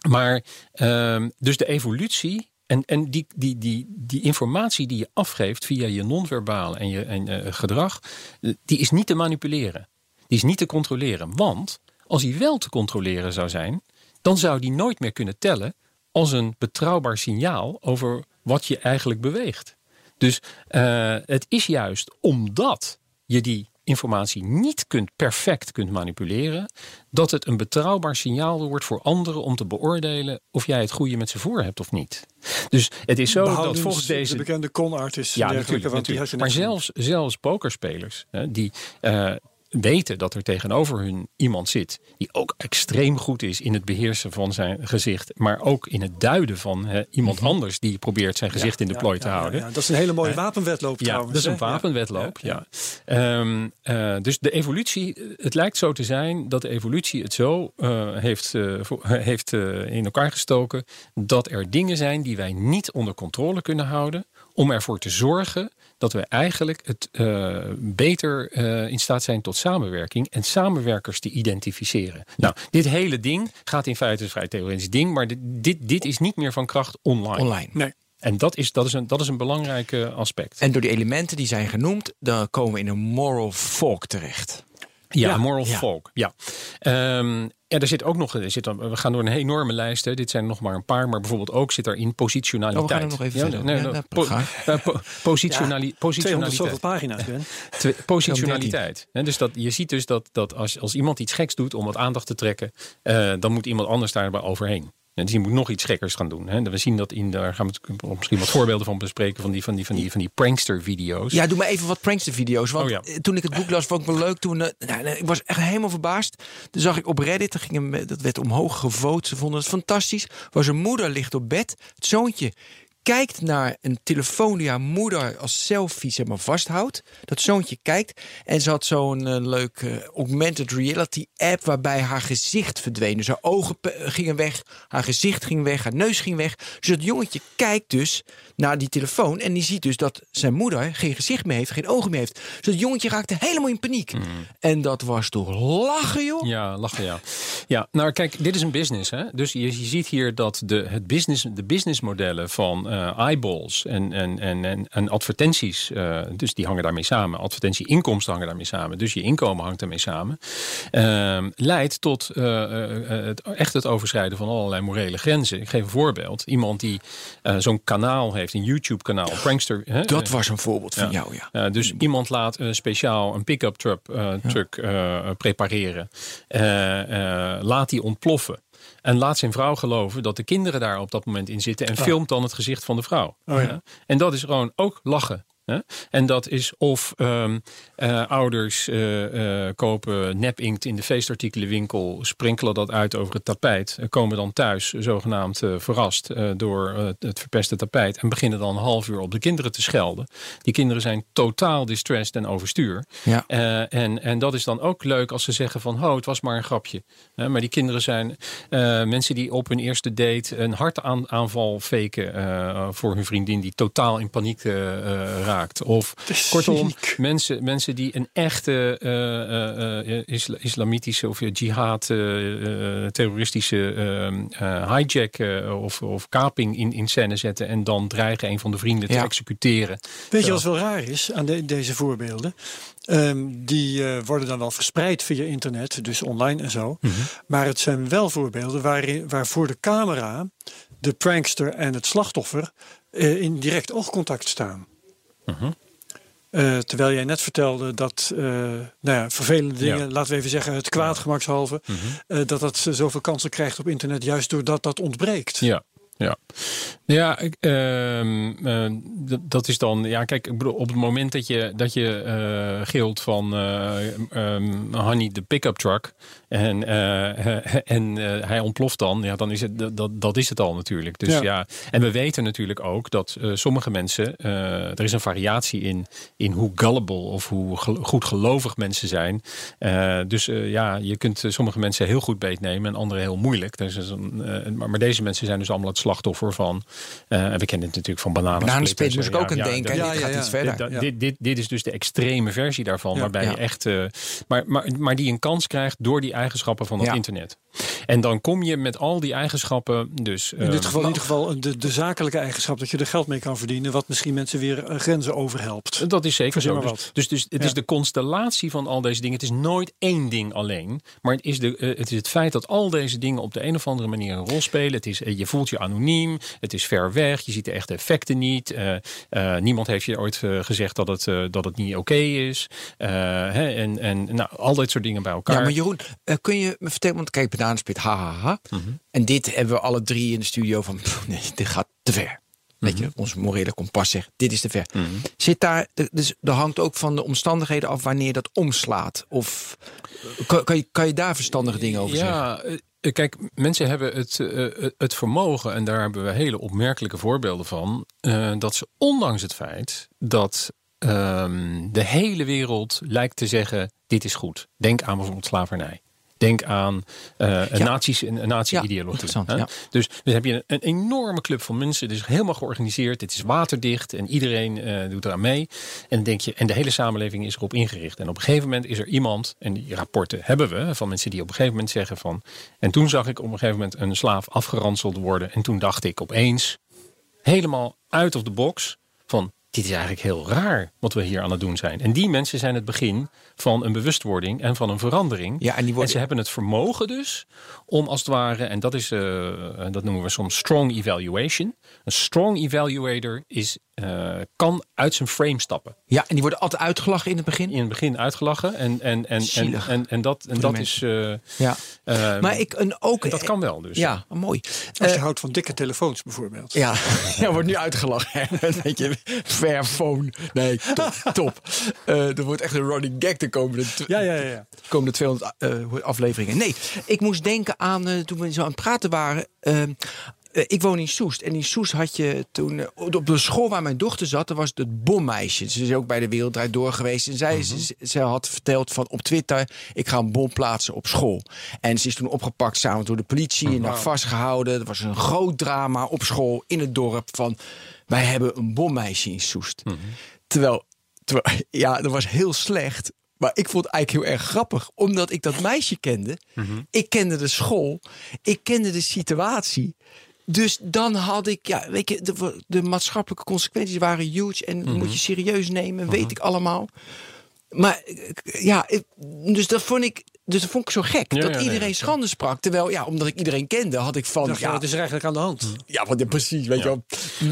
maar ehm, dus de evolutie en, en die, die, die, die informatie die je afgeeft via je non-verbale en je en, eh, gedrag, eh, die is niet te manipuleren. Die is niet te controleren. Want als die wel te controleren zou zijn, dan zou die nooit meer kunnen tellen als een betrouwbaar signaal over wat je eigenlijk beweegt. Dus eh, het is juist omdat je die informatie niet kunt perfect kunt manipuleren, dat het een betrouwbaar signaal wordt voor anderen om te beoordelen of jij het goede met ze voor hebt of niet. Dus het is zo dat volgens deze de bekende con-artists ja, natuurlijk. natuurlijk. Maar zelfs, zelfs pokerspelers hè, die eh, weten dat er tegenover hun iemand zit die ook extreem goed is in het beheersen van zijn gezicht, maar ook in het duiden van iemand anders die probeert zijn gezicht in de plooi ja, te ja, houden. ja. Dat is een hele mooie wapenwedloop Ja, trouwens. dat is een wapenwedloop. Ja. Ehm, eh, dus de evolutie, het lijkt zo te zijn dat de evolutie het zo eh, heeft, eh, heeft eh, in elkaar gestoken dat er dingen zijn die wij niet onder controle kunnen houden, om ervoor te zorgen dat we eigenlijk het eh, beter eh, in staat zijn tot samenwerking en samenwerkers te identificeren. Nou, dit hele ding gaat in feite een vrij theoretisch ding, maar dit, dit, dit is niet meer van kracht online. Online. Nee. En dat is, dat, is een, dat is een belangrijk eh, aspect. En door die elementen die zijn genoemd, dan komen we in een moral folk terecht. Ja, Ja, moral ja. folk. Ja. Ehm, en er zit ook nog, er zit, we gaan door een enorme lijst. Hè. Dit zijn nog maar een paar, maar bijvoorbeeld ook zit er in positionaliteit. Oh, we gaan er nog even ja, verder. nee, Ja, nee, nou, po- eh, po- positionali- 200 zoveel positionaliteit. pagina's, Ben. [LAUGHS] Positionaliteit. Hè, dus dat, je ziet dus dat, dat als, als iemand iets geks doet om wat aandacht te trekken, eh, dan moet iemand anders daarbij overheen. En dus je moet nog iets gekkers gaan doen. Hè. We zien dat in, daar gaan we het misschien wat voorbeelden van bespreken van die, van die, van die, van die prankster-video's. Ja, doe maar even wat prankster-video's. Want Oh ja. eh, toen ik het boek las, vond ik wel leuk. Toen, eh, nou, ik was echt helemaal verbaasd. Toen zag ik op Reddit, er ging dat werd omhoog gevoot. Ze vonden het fantastisch. Was een moeder ligt op bed. Het zoontje kijkt naar een telefoon die haar moeder als selfie zeg maar, vasthoudt. Dat zoontje kijkt en ze had zo'n eh, leuk eh, augmented reality app waarbij haar gezicht verdween. Dus haar ogen gingen weg, haar gezicht ging weg, haar neus ging weg. Dus dat jongetje kijkt dus naar die telefoon en die ziet dus dat zijn moeder geen gezicht meer heeft, geen ogen meer heeft. Dus dat jongetje raakte helemaal in paniek. En dat was toch lachen, joh? Ja, lachen ja. Ja, nou kijk, dit is een business. Hè? Dus je, je ziet hier dat de, het business, de businessmodellen van eh, eyeballs en, en, en, en, en advertenties, eh, dus die hangen daarmee samen. Advertentieinkomsten hangen daarmee samen. Dus je inkomen hangt daarmee samen. Ehm, leidt tot eh, het, echt het overschrijden van allerlei morele grenzen. Ik geef een voorbeeld. Iemand die zo'n kanaal heeft, een YouTube kanaal, Prankster. Hè? Dat was een voorbeeld van jou, ja. Dus iemand laat speciaal een pick-up truck, truck prepareren. Laat die ontploffen. En laat zijn vrouw geloven dat de kinderen daar op dat moment in zitten. En oh. filmt dan het gezicht van de vrouw. Oh, ja. En dat is gewoon ook lachen. En dat is of um, uh, ouders uh, uh, kopen nepinkt in de feestartikelenwinkel, sprinkelen dat uit over het tapijt, komen dan thuis zogenaamd verrast door het verpeste tapijt en beginnen dan een half uur op de kinderen te schelden. Die kinderen zijn totaal distressed en overstuur. Ja. en, en dat is dan ook leuk als ze zeggen van, oh, het was maar een grapje. maar die kinderen zijn mensen die op hun eerste date een hartaanval faken voor hun vriendin die totaal in paniek raakt. Of kortom, mensen, mensen die een echte uh, uh, isla islamitische of jihad terroristische hijack of, of kaping in, in scène zetten en dan dreigen een van de vrienden Ja. te executeren. Weet je wat wel raar is aan de- deze voorbeelden? Ehm, die eh, worden dan wel verspreid via internet, dus online en zo. Maar het zijn wel voorbeelden waarin, waarvoor de camera, de prankster en het slachtoffer eh, in direct oogcontact staan. Eh, terwijl jij net vertelde dat eh, nou ja, vervelende dingen, Ja. laten we even zeggen het kwaad gemakshalve, eh, dat dat zoveel kansen krijgt op internet juist doordat dat ontbreekt. Ja. Ja, ja ik, ehm, eh, dat is dan. Ja, kijk, ik bedoel, op het moment dat je, dat je gilt van eh, ehm, Honey de pick-up truck. En, eh, en eh, hij ontploft dan, ja, dan is het dat- dat, is het al natuurlijk. Dus Ja. ja. en we weten natuurlijk ook dat eh, sommige mensen, er is een variatie in, in hoe gullible of hoe gel- goed gelovig mensen zijn. Dus ja, je kunt sommige mensen heel goed beetnemen en andere heel moeilijk. Dus, een, maar, maar deze mensen zijn dus allemaal het slachtoffer van. en we kennen het natuurlijk van bananensplit. Bananensplit moest zo. ik ook Ja, aan ja, denken. en dit ja, gaat ja. iets verder. dit, Ja. dit, dit, dit is dus de extreme versie daarvan, Ja. waarbij Ja. je echt. maar, maar, maar die een kans krijgt door die eigenschappen van het Ja. internet. En dan kom je met al die eigenschappen. Dus, In dit ehm, geval in ieder geval de, de zakelijke eigenschap dat je er geld mee kan verdienen, wat misschien mensen weer eh, grenzen overhelpt. Dat is zeker zo. Dus, dus, dus het Ja. is de constellatie van al deze dingen. Het is nooit één ding alleen. Maar het is, de, eh, het is het feit dat al deze dingen op de een of andere manier een rol spelen. Het is, eh, je voelt je anoniem. Het is ver weg. Je ziet de echte effecten niet. eh, eh, niemand heeft je ooit eh, gezegd dat het, eh, dat het niet oké is. Eh, hè, en en nou, al dit soort dingen bij elkaar. Ja, maar Jeroen, eh, kun je me vertellen, want kijk, bananensplit, ha, ha, ha. Mhm. En dit hebben we alle drie in de studio van, pff, nee, dit gaat te ver. Weet Mhm. je, onze morele kompas zegt, dit is te ver. Zit daar, dus er hangt ook van de omstandigheden af wanneer dat omslaat. Of kan, kan, je, kan je daar verstandige dingen over zeggen? Ja, eh, kijk, mensen hebben het, eh, het vermogen, en daar hebben we hele opmerkelijke voorbeelden van, eh, dat ze ondanks het feit dat ehm, de hele wereld lijkt te zeggen: dit is goed. Denk aan bijvoorbeeld slavernij. Denk aan een Ja. nazi-ideologie. ja. Dus dan heb je een, een enorme club van mensen. Het is helemaal georganiseerd. Het is waterdicht. En iedereen eh, doet eraan mee. En, denk je, en de hele samenleving is erop ingericht. En op een gegeven moment is er iemand. En die rapporten hebben we. Van mensen die op een gegeven moment zeggen van. En toen zag ik op een gegeven moment een slaaf afgeranseld worden. En toen dacht ik opeens. Helemaal uit of the box. Van dit is eigenlijk heel raar wat we hier aan het doen zijn. En die mensen zijn het begin van een bewustwording en van een verandering. Ja, en die worden- ze hebben het vermogen dus om als het ware, en dat is, eh, dat noemen we soms strong evaluation. Een strong evaluator is eh, kan uit zijn frame stappen. Ja, en die worden altijd uitgelachen in het begin. In het begin uitgelachen. En, en, en, en, Zielig. en, en dat, en dat mensen. is. Ja. eh, eh, Maar ik een ook. en dat kan wel dus. Ja, mooi. Als je Eh, houdt van dikke telefoons bijvoorbeeld. Ja, [LAUGHS] ja, wordt nu uitgelachen. Weet [LAUGHS] je, Fairphone. Nee, top. [LAUGHS] top. Eh, er wordt echt een running gag de komende, Ja, ja, ja. ja. komende 200 eh, afleveringen. Nee, ik moest denken aan toen we zo aan het praten waren. Eh, ik woon in Soest. En in Soest had je toen... eh, op de school waar mijn dochter zat, er was het bommeisje. Ze is ook bij de Wereldrijd Door geweest. En zij, ze, ze had verteld van op Twitter... ik ga een bom plaatsen op school. En ze is toen opgepakt samen door de politie... en daar vastgehouden. Er was een groot drama op school in het dorp van... wij hebben een bommeisje in Soest. Terwijl, terwijl, [LAUGHS] ja, dat was heel slecht. Maar ik vond het eigenlijk heel erg grappig. Omdat ik dat meisje kende. Ik kende de school. Ik kende de situatie. Dus dan had ik, ja, weet je, de, de maatschappelijke consequenties waren huge. En dat moet je serieus nemen, weet ik allemaal. Maar ja, dus dat vond ik, dus dat vond ik zo gek. Ja, dat ja, iedereen schande sprak. Terwijl, ja, omdat ik iedereen kende, had ik van. Dacht ja, wat is er eigenlijk aan de hand? ja, want ja, precies, weet je wel.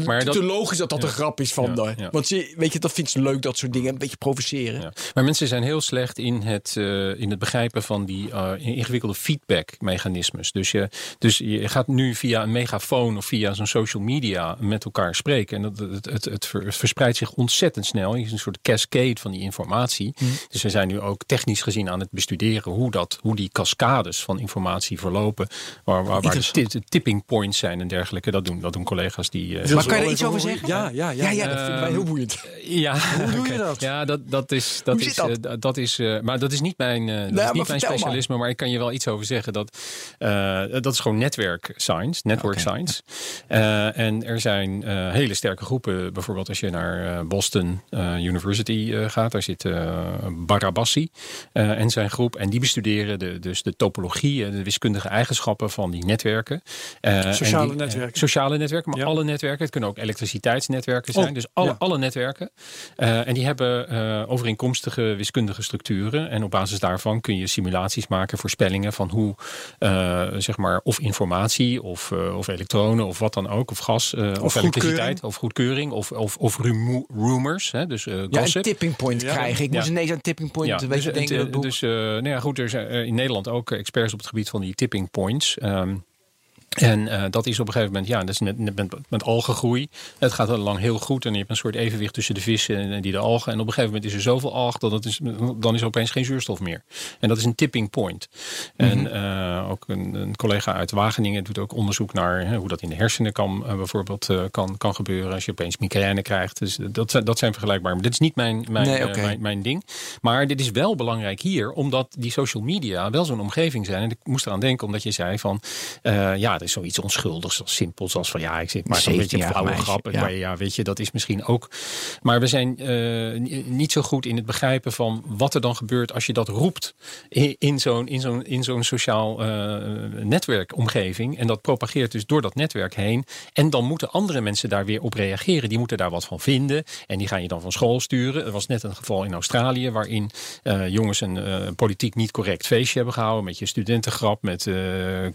Maar te dat- logisch dat dat een grap is van Ja, daar. ja. Want ze, weet je, dat vindt ze leuk, dat soort dingen. Een beetje provoceren. Ja. Maar mensen zijn heel slecht in het, eh, in het begrijpen van die eh, ingewikkelde feedback-mechanismes. Dus je, dus je gaat nu via een megafoon of via zo'n social media met elkaar spreken. En dat, het, het, het, ver- het verspreidt zich ontzettend snel. Je is een soort cascade van die informatie. Dus we zijn nu ook technisch gezien aan het bestuderen hoe, dat, hoe die cascades van informatie verlopen. Waar, waar, waar de, ti- de tipping points zijn en dergelijke. Dat doen, dat doen collega's die. Maar kan je er iets over zeggen? Ja, ja, ja. Ja, ja, dat vinden wij heel boeiend. [LAUGHS] Ja, Hoe doe je dat? Ja, dat, dat is, dat Hoe is, zit dat? eh, dat? is, eh, maar dat is niet mijn, eh, dat is niet mijn specialisme, maar. ik kan je wel iets over zeggen. Dat, eh, dat is gewoon netwerk science, network science. Eh, en er zijn eh, hele sterke groepen, bijvoorbeeld als je naar eh, Boston eh, University eh, gaat, daar zit eh Barabassi eh, en zijn groep. En die bestuderen de, dus de topologie en de wiskundige eigenschappen van die netwerken. Eh, Sociale die- eh, netwerken. sociale netwerken, maar Ja. alle netwerken. Het kunnen ook elektriciteitsnetwerken zijn. Oh, dus alle, ja. alle netwerken. Eh, en die hebben eh, overeenkomstige wiskundige structuren. En op basis daarvan kun je simulaties maken, voorspellingen van hoe, eh, zeg maar, of informatie of, eh, of elektronen of wat dan ook, of gas, eh, of, goedkeuring. elektriciteit, of goedkeuring, of, of, of rumo- rumors, hè, dus eh Ja, een gossip. tipping point Ja. krijgen. Ik Ja. moest ineens aan tipping point Ja, weet dus, je, denken. het, dus eh, nou ja, goed, er zijn eh, in Nederland ook experts op het gebied van die tipping points. Ehm, en eh, dat is op een gegeven moment, ja, dat is net, net met, met algengroei. Het gaat al lang heel goed en je hebt een soort evenwicht tussen de vissen en, en die de algen. En op een gegeven moment is er zoveel alg dat het is, dan is er opeens geen zuurstof meer. En dat is een tipping point. En eh, ook een, een collega uit Wageningen doet ook onderzoek naar hè, hoe dat in de hersenen kan, eh, bijvoorbeeld kan, kan gebeuren als je opeens migraine krijgt. Dus dat, zijn- dat zijn vergelijkbaar. Maar dit is niet mijn, mijn, Nee, mijn, mijn ding. Maar dit is wel belangrijk hier, omdat die social media wel zo'n omgeving zijn. En ik moest eraan denken, omdat je zei van, ja, er is zoiets onschuldigs, zo simpels als van, ja, ik zit maar zo'n beetje een 17-jarig flauwe meisje, grap. ja. Maar ja, weet je, dat is misschien ook. Maar we zijn eh, ni- niet zo goed in het begrijpen van wat er dan gebeurt als je dat roept in, zo'n in zo'n in zo'n sociaal eh, netwerkomgeving. En dat propageert dus door dat netwerk heen. En dan moeten andere mensen daar weer op reageren. Die moeten daar wat van vinden. En die gaan je dan van school sturen. Er was net een geval in Australië waarin eh, jongens een politiek niet correct feestje hebben gehouden. Met je studentengrap, met uh, eh,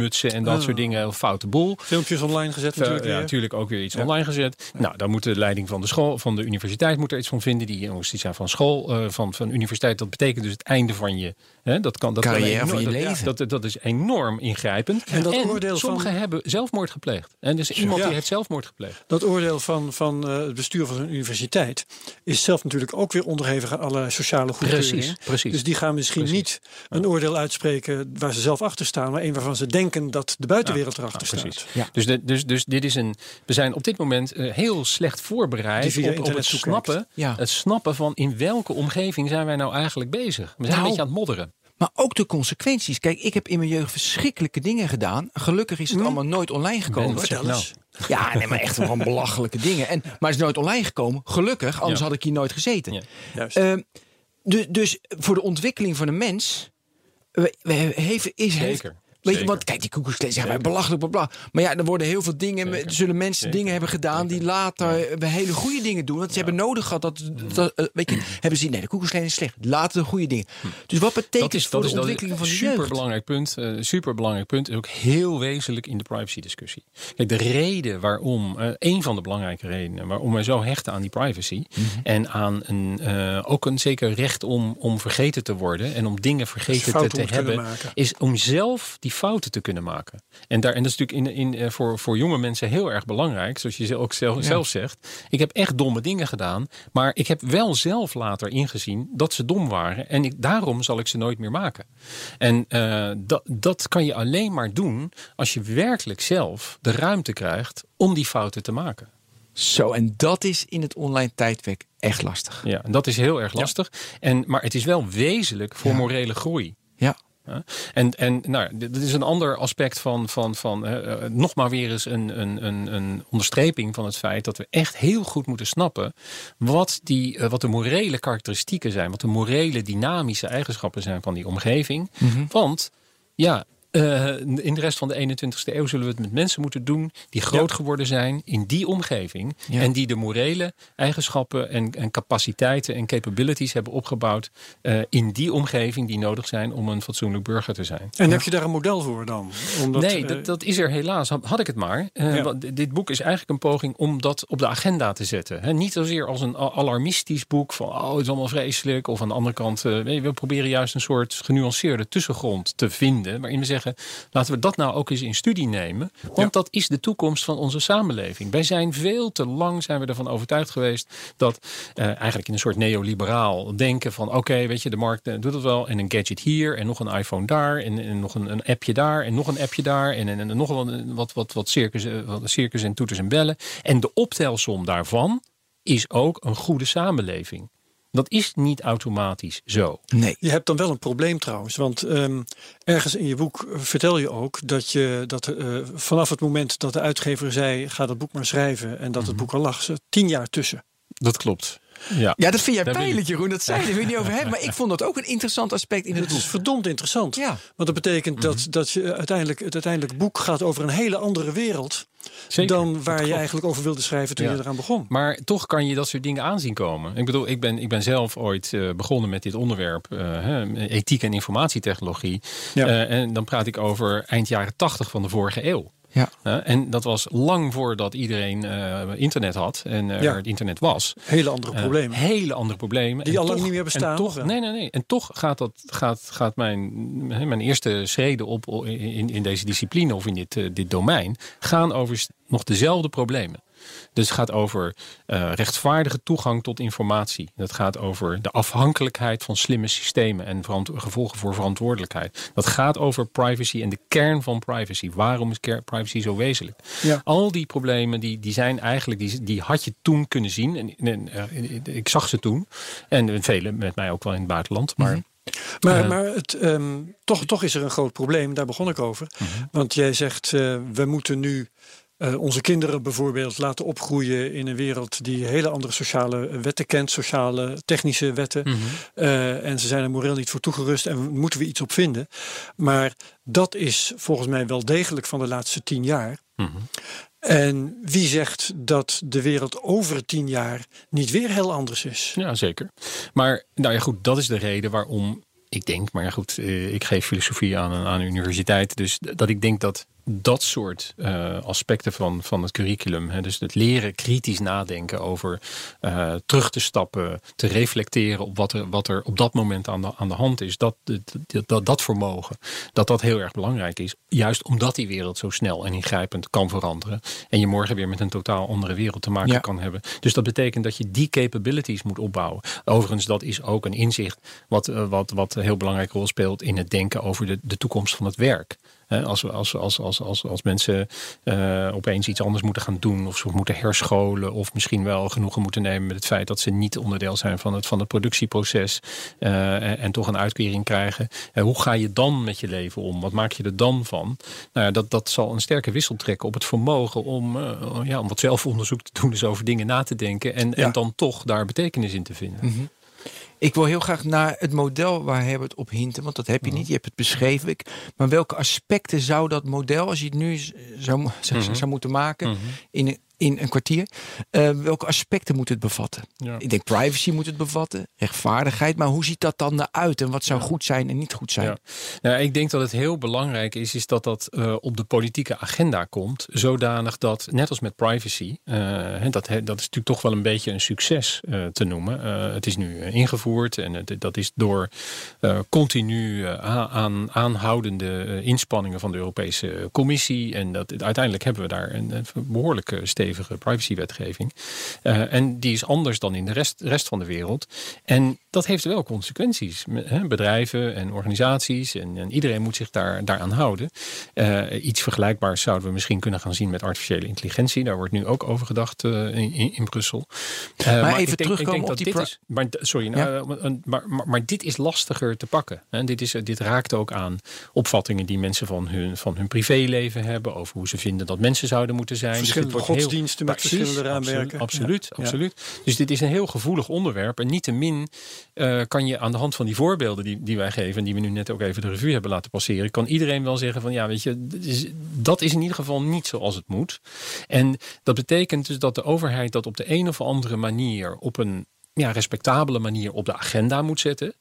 mutsen en dat Oh. soort dingen. Een foute boel. Filmpjes online gezet natuurlijk ja, weer. natuurlijk ook weer iets Ja. online gezet. Nou, daar moet de leiding van de school, van de universiteit moet er iets van vinden. Die jongens die zijn van school, eh, van, van universiteit. Dat betekent dus het einde van je. Hè, dat kan, dat kan Carrière enorm- van je dat, leven. Dat, dat is enorm ingrijpend. En dat oordeel sommigen van- hebben zelfmoord gepleegd. En dus iemand Ja. die heeft zelfmoord gepleegd. Dat oordeel van, van eh, het bestuur van een universiteit is zelf natuurlijk ook weer onderhevig aan alle sociale goedkeuringen. Precies, precies. Dus die gaan misschien Precies. niet een oordeel uitspreken waar ze zelf achter staan, maar een waarvan ze denken dat de buitenwereld erachter Ja, staat. precies. Ja. Dus, de, dus, dus dit is een. We zijn op dit moment eh, heel slecht voorbereid op, op het snappen, Ja. het snappen van in welke omgeving zijn wij nou eigenlijk bezig. We zijn Nou, een beetje aan het modderen. Maar ook de consequenties. Kijk, ik heb in mijn jeugd verschrikkelijke dingen gedaan. Gelukkig is het allemaal nooit online gekomen. Nou. Ja, nee, maar echt gewoon belachelijke dingen. En, maar het is nooit online gekomen. Gelukkig, anders Ja. had ik hier nooit gezeten. Ja. Juist. Ehm, du- dus voor de ontwikkeling van een mens... we- we- heeft, is, heeft, Zeker. Weet je, want kijk, die koekoekskleed zeggen wij belachelijk, bla, bla. Maar ja, er worden heel veel dingen, Zeker. er zullen mensen Zeker. dingen hebben gedaan die later we hele goede dingen doen. Want ze hebben nodig gehad dat, dat eh, weet je, [CLEARS THROAT] hebben ze nee, de koekoekskleed is slecht. Laten de goede dingen. Dus wat betekent dat is, voor dat is de ontwikkeling van de super jeugd? belangrijk punt. eh super belangrijk punt. Is ook heel wezenlijk in de privacy discussie. Kijk, de reden waarom, eh een van de belangrijke redenen waarom wij zo hechten aan die privacy. Mhm. En aan een, ook een zeker recht om, om vergeten te worden. En om dingen vergeten te, hebben. maken. Is om zelf die fouten te kunnen maken. En, daar, en dat is natuurlijk in, in, eh, voor, voor jonge mensen heel erg belangrijk. Zoals je ook zelf, zelf zegt. Ik heb echt domme dingen gedaan. Maar ik heb wel zelf later ingezien dat ze dom waren. En ik, daarom zal ik ze nooit meer maken. En eh, dat, dat kan je alleen maar doen als je werkelijk zelf de ruimte krijgt om die fouten te maken. Zo, en dat is in het online tijdperk echt lastig. Ja, dat is heel erg lastig. En, maar het is wel wezenlijk voor Ja. morele groei. En, en nou, dit dit is een ander aspect van, van, van eh, nog maar weer eens een, een, een, een onderstreping van het feit dat we echt heel goed moeten snappen wat, die, eh, wat de morele karakteristieken zijn, wat de morele dynamische eigenschappen zijn van die omgeving. Want ja. Eh, in de rest van de 21ste eeuw zullen we het met mensen moeten doen die groot geworden zijn in die omgeving. Ja. En die de morele eigenschappen en, en capaciteiten en capabilities hebben opgebouwd eh, in die omgeving die nodig zijn om een fatsoenlijk burger te zijn. En heb je daar een model voor dan? Omdat, nee, eh, dat, dat is er helaas. Had ik het maar. Dit boek is eigenlijk een poging om dat op de agenda te zetten. Niet zozeer als een alarmistisch boek van oh, het is allemaal vreselijk. Of aan de andere kant, we proberen juist een soort genuanceerde tussengrond te vinden. Waarin we zeggen, laten we dat nou ook eens in studie nemen. Want Ja. dat is de toekomst van onze samenleving. Wij zijn veel te lang zijn we ervan overtuigd geweest dat eh, eigenlijk in een soort neoliberaal denken van oké, weet je, de markt eh, doet het wel. En een gadget hier en nog een iPhone daar en, en nog een, een appje daar en nog een appje daar en, en, en nog wat, wat, wat, circus, eh, wat circus en toeters en bellen. En de optelsom daarvan is ook een goede samenleving. Dat is niet automatisch zo. Nee. Je hebt dan wel een probleem trouwens. Want ehm, ergens in je boek vertel je ook dat je dat eh, vanaf het moment dat de uitgever zei: ga dat boek maar schrijven. en dat het boek al lag, ze tien jaar tussen. Dat klopt. Ja. Ja, dat vind jij pijnlijk. Jeroen. Dat zei je, niet over hebben. Maar ik vond dat ook een interessant aspect in het Het is verdomd interessant. Ja. Want dat betekent dat, dat je uiteindelijk, het uiteindelijk boek gaat over een hele andere wereld. Zeker, dan waar je eigenlijk over wilde schrijven toen Ja. je eraan begon. Maar toch kan je dat soort dingen aanzien komen. Ik bedoel, ik ben, ik ben zelf ooit eh, begonnen met dit onderwerp, eh, hè, ethiek en informatietechnologie. Ja. Eh, en dan praat ik over eind jaren tachtig van de vorige eeuw. Ja. Eh, en dat was lang voordat iedereen eh, internet had en Ja. er het internet was. Hele andere Eh, problemen. hele andere problemen. Die En al lang niet meer bestaan, En toch, nee, nee, nee. En toch gaat, dat, gaat, gaat mijn, hè, mijn eerste schreden op in, in deze discipline of in dit, dit domein gaan over nog dezelfde problemen. Dus het gaat over eh, rechtvaardige toegang tot informatie. Het gaat over de afhankelijkheid van slimme systemen en gevolgen voor verantwoordelijkheid. Dat gaat over privacy en de kern van privacy. Waarom is privacy zo wezenlijk? Ja. Al die problemen die, die zijn eigenlijk, die, die had je toen kunnen zien. En, en, eh, ik zag ze toen. En velen met mij ook wel in het buitenland. Maar Maar, Eh. maar het, ehm, toch, toch is er een groot probleem, daar begon ik over. Mhm. Want jij zegt, we moeten nu eh, onze kinderen bijvoorbeeld laten opgroeien in een wereld die hele andere sociale wetten kent, sociale, technische wetten. Mhm. Eh, en ze zijn er moreel niet voor toegerust en moeten we iets op vinden. Maar dat is volgens mij wel degelijk van de laatste tien jaar. Mhm. En wie zegt dat de wereld over tien jaar niet weer heel anders is? Ja, zeker. Maar nou ja, goed, dat is de reden waarom ik denk, maar ja, goed, eh, ik geef filosofie aan een, aan een universiteit. Dus dat ik denk dat dat soort eh, aspecten van, van het curriculum, hè, dus het leren kritisch nadenken over eh, terug te stappen, te reflecteren op wat er, wat er op dat moment aan de, aan de hand is, dat, dat, dat, dat vermogen, dat dat heel erg belangrijk is. Juist omdat die wereld zo snel en ingrijpend kan veranderen. En je morgen weer met een totaal andere wereld te maken Ja. kan hebben. Dus dat betekent dat je die capabilities moet opbouwen. Overigens, dat is ook een inzicht wat, eh, wat, wat een heel belangrijke rol speelt in het denken over de, de toekomst van het werk. Als, we- als, als, als, als, als mensen eh, opeens iets anders moeten gaan doen, of ze moeten herscholen, of misschien wel genoegen moeten nemen met het feit dat ze niet onderdeel zijn van het, van het productieproces eh, en, en toch een uitkering krijgen. Eh, hoe ga je dan met je leven om? Wat maak je er dan van? Nou dat, dat zal een sterke wissel trekken op het vermogen om, ja, om wat zelfonderzoek te doen, dus over dingen na te denken en, Ja. en dan toch daar betekenis in te vinden. Ik wil heel graag naar het model waar Herbert op hinten, want dat heb je niet. Je hebt het beschreven. Ik, maar welke aspecten zou dat model, als je het nu zou, mo- zou, Mhm. zou moeten maken Mhm. in, een- in een kwartier, eh, welke aspecten moet het bevatten? Ja. Ik denk privacy moet het bevatten, rechtvaardigheid, maar hoe ziet dat dan eruit en wat zou goed zijn en niet goed zijn? Ja. Nou, ik denk dat het heel belangrijk is, is dat dat eh, op de politieke agenda komt. Zodanig dat, net als met privacy, hè, dat, dat is natuurlijk toch wel een beetje een succes te noemen. Het is nu ingevoerd en het, dat is door continu aan, aanhoudende inspanningen van de Europese Commissie. En dat, uiteindelijk hebben we daar een, een behoorlijk eh, stevige privacywetgeving. Eh, en die is anders dan in de rest, rest van de wereld. En dat heeft wel consequenties. Hè, Bedrijven en organisaties en, en iedereen moet zich daar, daaraan houden. Eh, iets vergelijkbaars zouden we misschien kunnen gaan zien met artificiële intelligentie. Daar wordt nu ook over gedacht eh, in, in, in Brussel. Eh, even ik denk- terugkomen op dat die is- maar, sorry, nou, maar, maar, maar dit is lastiger te pakken. Hè. Dit, is, dit raakt ook aan opvattingen die mensen van hun, van hun privéleven hebben. Over hoe ze vinden dat mensen zouden moeten zijn. Dus Verschillende heel- godsdiensten met Precies, verschillende raamwerken. Absoluut, Ja. absoluut. Dus dit is een heel gevoelig onderwerp. En niettemin eh kan je aan de hand van die voorbeelden die, die wij geven... en die we nu net ook even de revue hebben laten passeren... kan iedereen wel zeggen van ja, weet je, dit is- dat is in ieder geval niet zoals het moet. En dat betekent dus dat de overheid dat op de een of andere manier... op een ja, respectabele manier op de agenda moet zetten.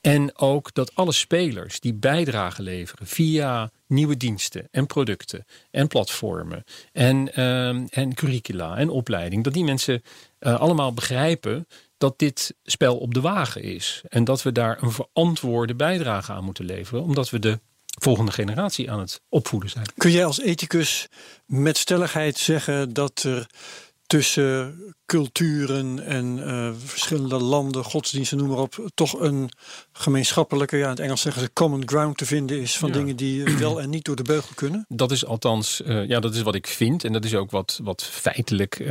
En ook dat alle spelers die bijdrage leveren via nieuwe diensten en producten en platformen en, ehm, en curricula en opleiding, dat die mensen eh, allemaal begrijpen dat dit spel op de wagen is. En dat we daar een verantwoorde bijdrage aan moeten leveren, omdat we de volgende generatie aan het opvoeden zijn. Kun jij als ethicus met stelligheid zeggen dat er tussen culturen en eh, verschillende landen, godsdiensten, noem maar op, toch een gemeenschappelijke, ja, in het Engels zeggen ze common ground te vinden is van Ja. dingen die wel en niet door de beugel kunnen? Dat is althans, eh, ja, dat is wat ik vind. En dat is ook wat, wat feitelijk eh,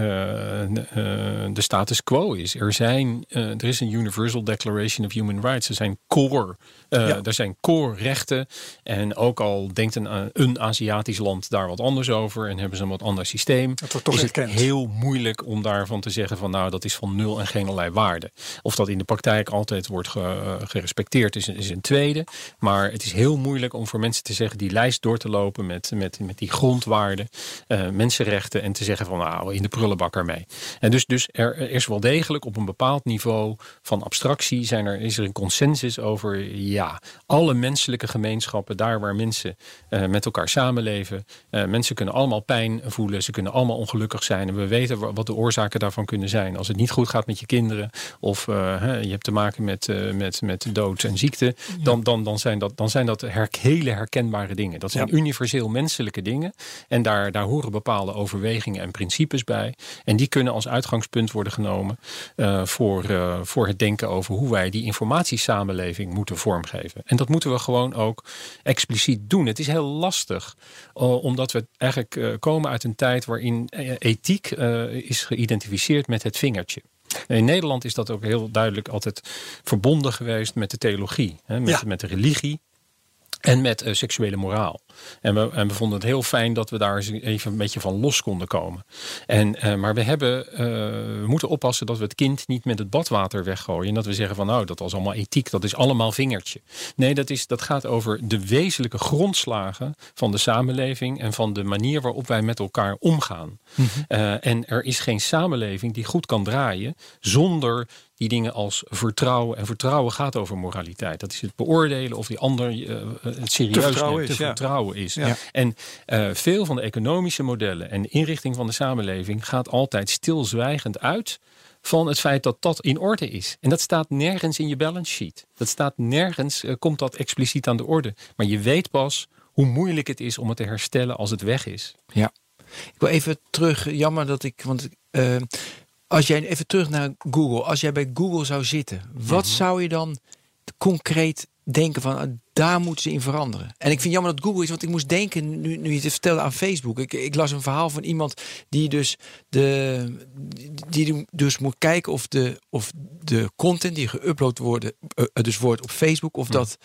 de status quo is. Er, zijn, er is een Universal Declaration of Human Rights. Er zijn core, Ja. er zijn core rechten. En ook al denkt een, een Aziatisch land daar wat anders over en hebben ze een wat ander systeem, Dat wordt toch is het heel moeilijk om daarvan te zeggen van nou, dat is van nul en geen allerlei waarde. Of dat in de praktijk altijd wordt eh, gerespecteerd is, is een tweede. Maar het is heel moeilijk om voor mensen te zeggen die lijst door te lopen met, met, met die grondwaarden, eh, mensenrechten en te zeggen van nou, in de prullenbak ermee. En dus, dus er, is wel degelijk op een bepaald niveau van abstractie zijn er, is er een consensus over ja, alle menselijke gemeenschappen, daar waar mensen eh, met elkaar samenleven. mensen kunnen allemaal pijn voelen, ze kunnen allemaal ongelukkig zijn. En we weten wa- wat de oorzaken daarvan kunnen zijn. Als het niet goed gaat met je kinderen, of eh, hè, je hebt te maken met, eh, met, met dood en ziekte, dan, dan, dan zijn dat, dan zijn dat her- hele herkenbare dingen. Dat zijn Ja. universeel menselijke dingen. En daar, daar horen bepaalde overwegingen en principes bij. En die kunnen als uitgangspunt worden genomen eh, voor, voor het denken over hoe wij die informatiesamenleving moeten vormgeven. En dat moeten we gewoon ook expliciet doen. Het is heel lastig, omdat we eigenlijk komen uit een tijd waarin ethiek is geïdentificeerd met het vingertje. In Nederland is dat ook heel duidelijk altijd verbonden geweest met de theologie, hè, met, Ja. met de religie. En met eh, seksuele moraal. En we, en we vonden het heel fijn dat we daar eens even een beetje van los konden komen. En, eh, maar we, hebben, eh, we moeten oppassen dat we het kind niet met het badwater weggooien. En dat we zeggen van nou, dat was allemaal ethiek, dat is allemaal vingertje. Nee, dat, is, dat gaat over de wezenlijke grondslagen van de samenleving. En van de manier waarop wij met elkaar omgaan. Eh, en er is geen samenleving die goed kan draaien zonder die dingen als vertrouwen. En vertrouwen gaat over moraliteit. Dat is het beoordelen of die ander eh, het serieus vertrouwen neemt, is, te ja. vertrouwen is. Ja. En eh, veel van de economische modellen en de inrichting van de samenleving gaat altijd stilzwijgend uit van het feit dat dat in orde is. En dat staat nergens in je balance sheet. Dat staat nergens, eh, komt dat expliciet aan de orde. Maar je weet pas hoe moeilijk het is om het te herstellen als het weg is. Ja. Ik wil even terug, jammer dat ik, want eh, als jij even terug naar Google, als jij bij Google zou zitten, wat zou je dan concreet denken van ah, daar moeten ze in veranderen? En ik vind jammer dat Google is, want ik moest denken nu, nu je het vertelde aan Facebook. Ik, ik las een verhaal van iemand die dus de die dus moet kijken of de of de content die geüpload wordt, eh, dus wordt op Facebook, of dat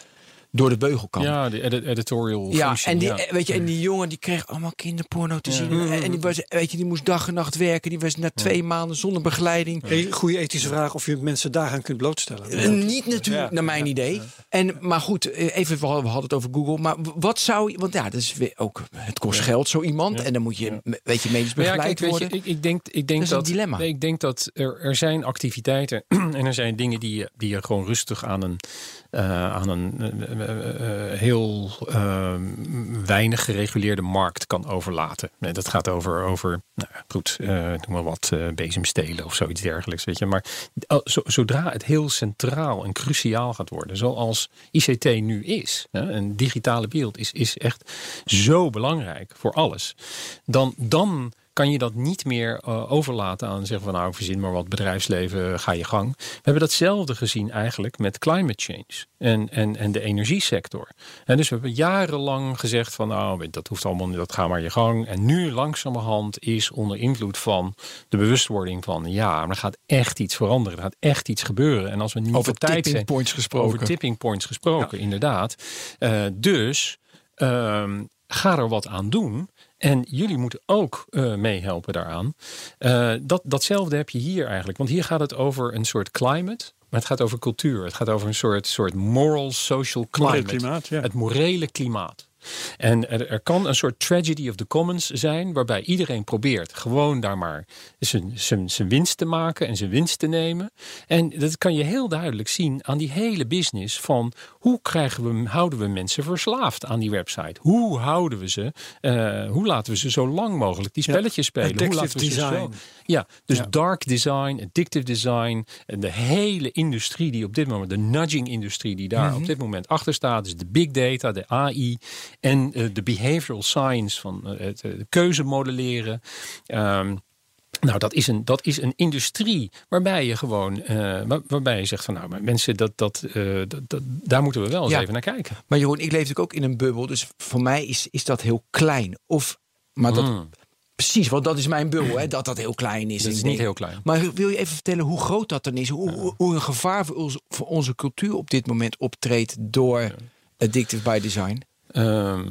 door de beugel kan. Ja, de edi- editorial Ja, function, en die, ja. eh, weet je, en die jongen die kreeg allemaal kinderporno te zien. Mm. En die, was, weet je, die moest dag en nacht werken. Die was na twee maanden zonder begeleiding. Hey, Goede ethische vraag of je mensen daaraan kunt blootstellen. Eh, Niet natuurlijk, naar mijn idee. En, maar goed, eh, even, we hadden het over Google. Maar wat zou je, want ja, dat is weer ook, het kost geld zo iemand. En dan moet je, weet je, medisch begeleid kijk, weet je, worden. ik, ik denk, ik denk Dat is een dat, dilemma. nee, ik denk dat er, er zijn activiteiten [CLEARS THROAT] en er zijn dingen die je, die je gewoon rustig aan een, eh, aan een eh, eh, heel eh, weinig gereguleerde markt kan overlaten. Dat gaat over, over nou goed, noem maar wat, bezemstelen of zoiets dergelijks. Weet je. Maar zo- zodra het heel centraal en cruciaal gaat worden, zoals ICT nu is, hè, een digitale wereld is, is echt zo belangrijk voor alles, dan, dan kan je dat niet meer eh, overlaten aan zeggen van nou verzin maar wat bedrijfsleven, ga je gang. We hebben datzelfde gezien eigenlijk met climate change en, en, en de energiesector. En dus we hebben jarenlang gezegd van nou dat hoeft allemaal niet, dat ga maar je gang. En nu langzamerhand is onder invloed van de bewustwording van ja, maar er gaat echt iets veranderen, er gaat echt iets gebeuren. En als we niet Over op tijd tipping zijn, points gesproken. over tipping points gesproken, inderdaad. Eh, dus ehm, ga er wat aan doen. En jullie moeten ook eh, meehelpen daaraan. Eh, dat, datzelfde heb je hier eigenlijk. Want hier gaat het over een soort climate. Maar het gaat over cultuur. Het gaat over een soort, soort moral, social Moreel climate. klimaat, ja. Het morele klimaat. En er, er kan een soort tragedy of the commons zijn, waarbij iedereen probeert gewoon daar maar zijn, zijn, zijn winst te maken en zijn winst te nemen. En dat kan je heel duidelijk zien aan die hele business van hoe krijgen we, houden we mensen verslaafd aan die website? Hoe houden we ze, eh, hoe laten we ze zo lang mogelijk die spelletjes spelen? Hoe laten we ze zo, design. ja, dus Ja. dark design, addictive design. En de hele industrie die op dit moment, de nudging-industrie die daar op dit moment achter staat, is de big data, de AI en eh, de behavioral science van eh, het eh, de keuze modelleren. Ehm, nou, dat is, een, dat is een industrie waarbij je gewoon, waar- waarbij je zegt van nou, mensen, dat, dat, dat, dat- daar moeten we wel eens Ja. even naar kijken. Maar Jeroen, ik leef natuurlijk ook in een bubbel. Dus voor mij is, is dat heel klein. Of, maar dat, Mm. precies, want dat is mijn bubbel, hè, dat dat heel klein is. Dat is niet heel klein. Maar wil je even vertellen hoe groot dat dan is? Hoe, hoe, hoe een gevaar voor onze, voor onze cultuur op dit moment optreedt door Addictive by Design? Ehm,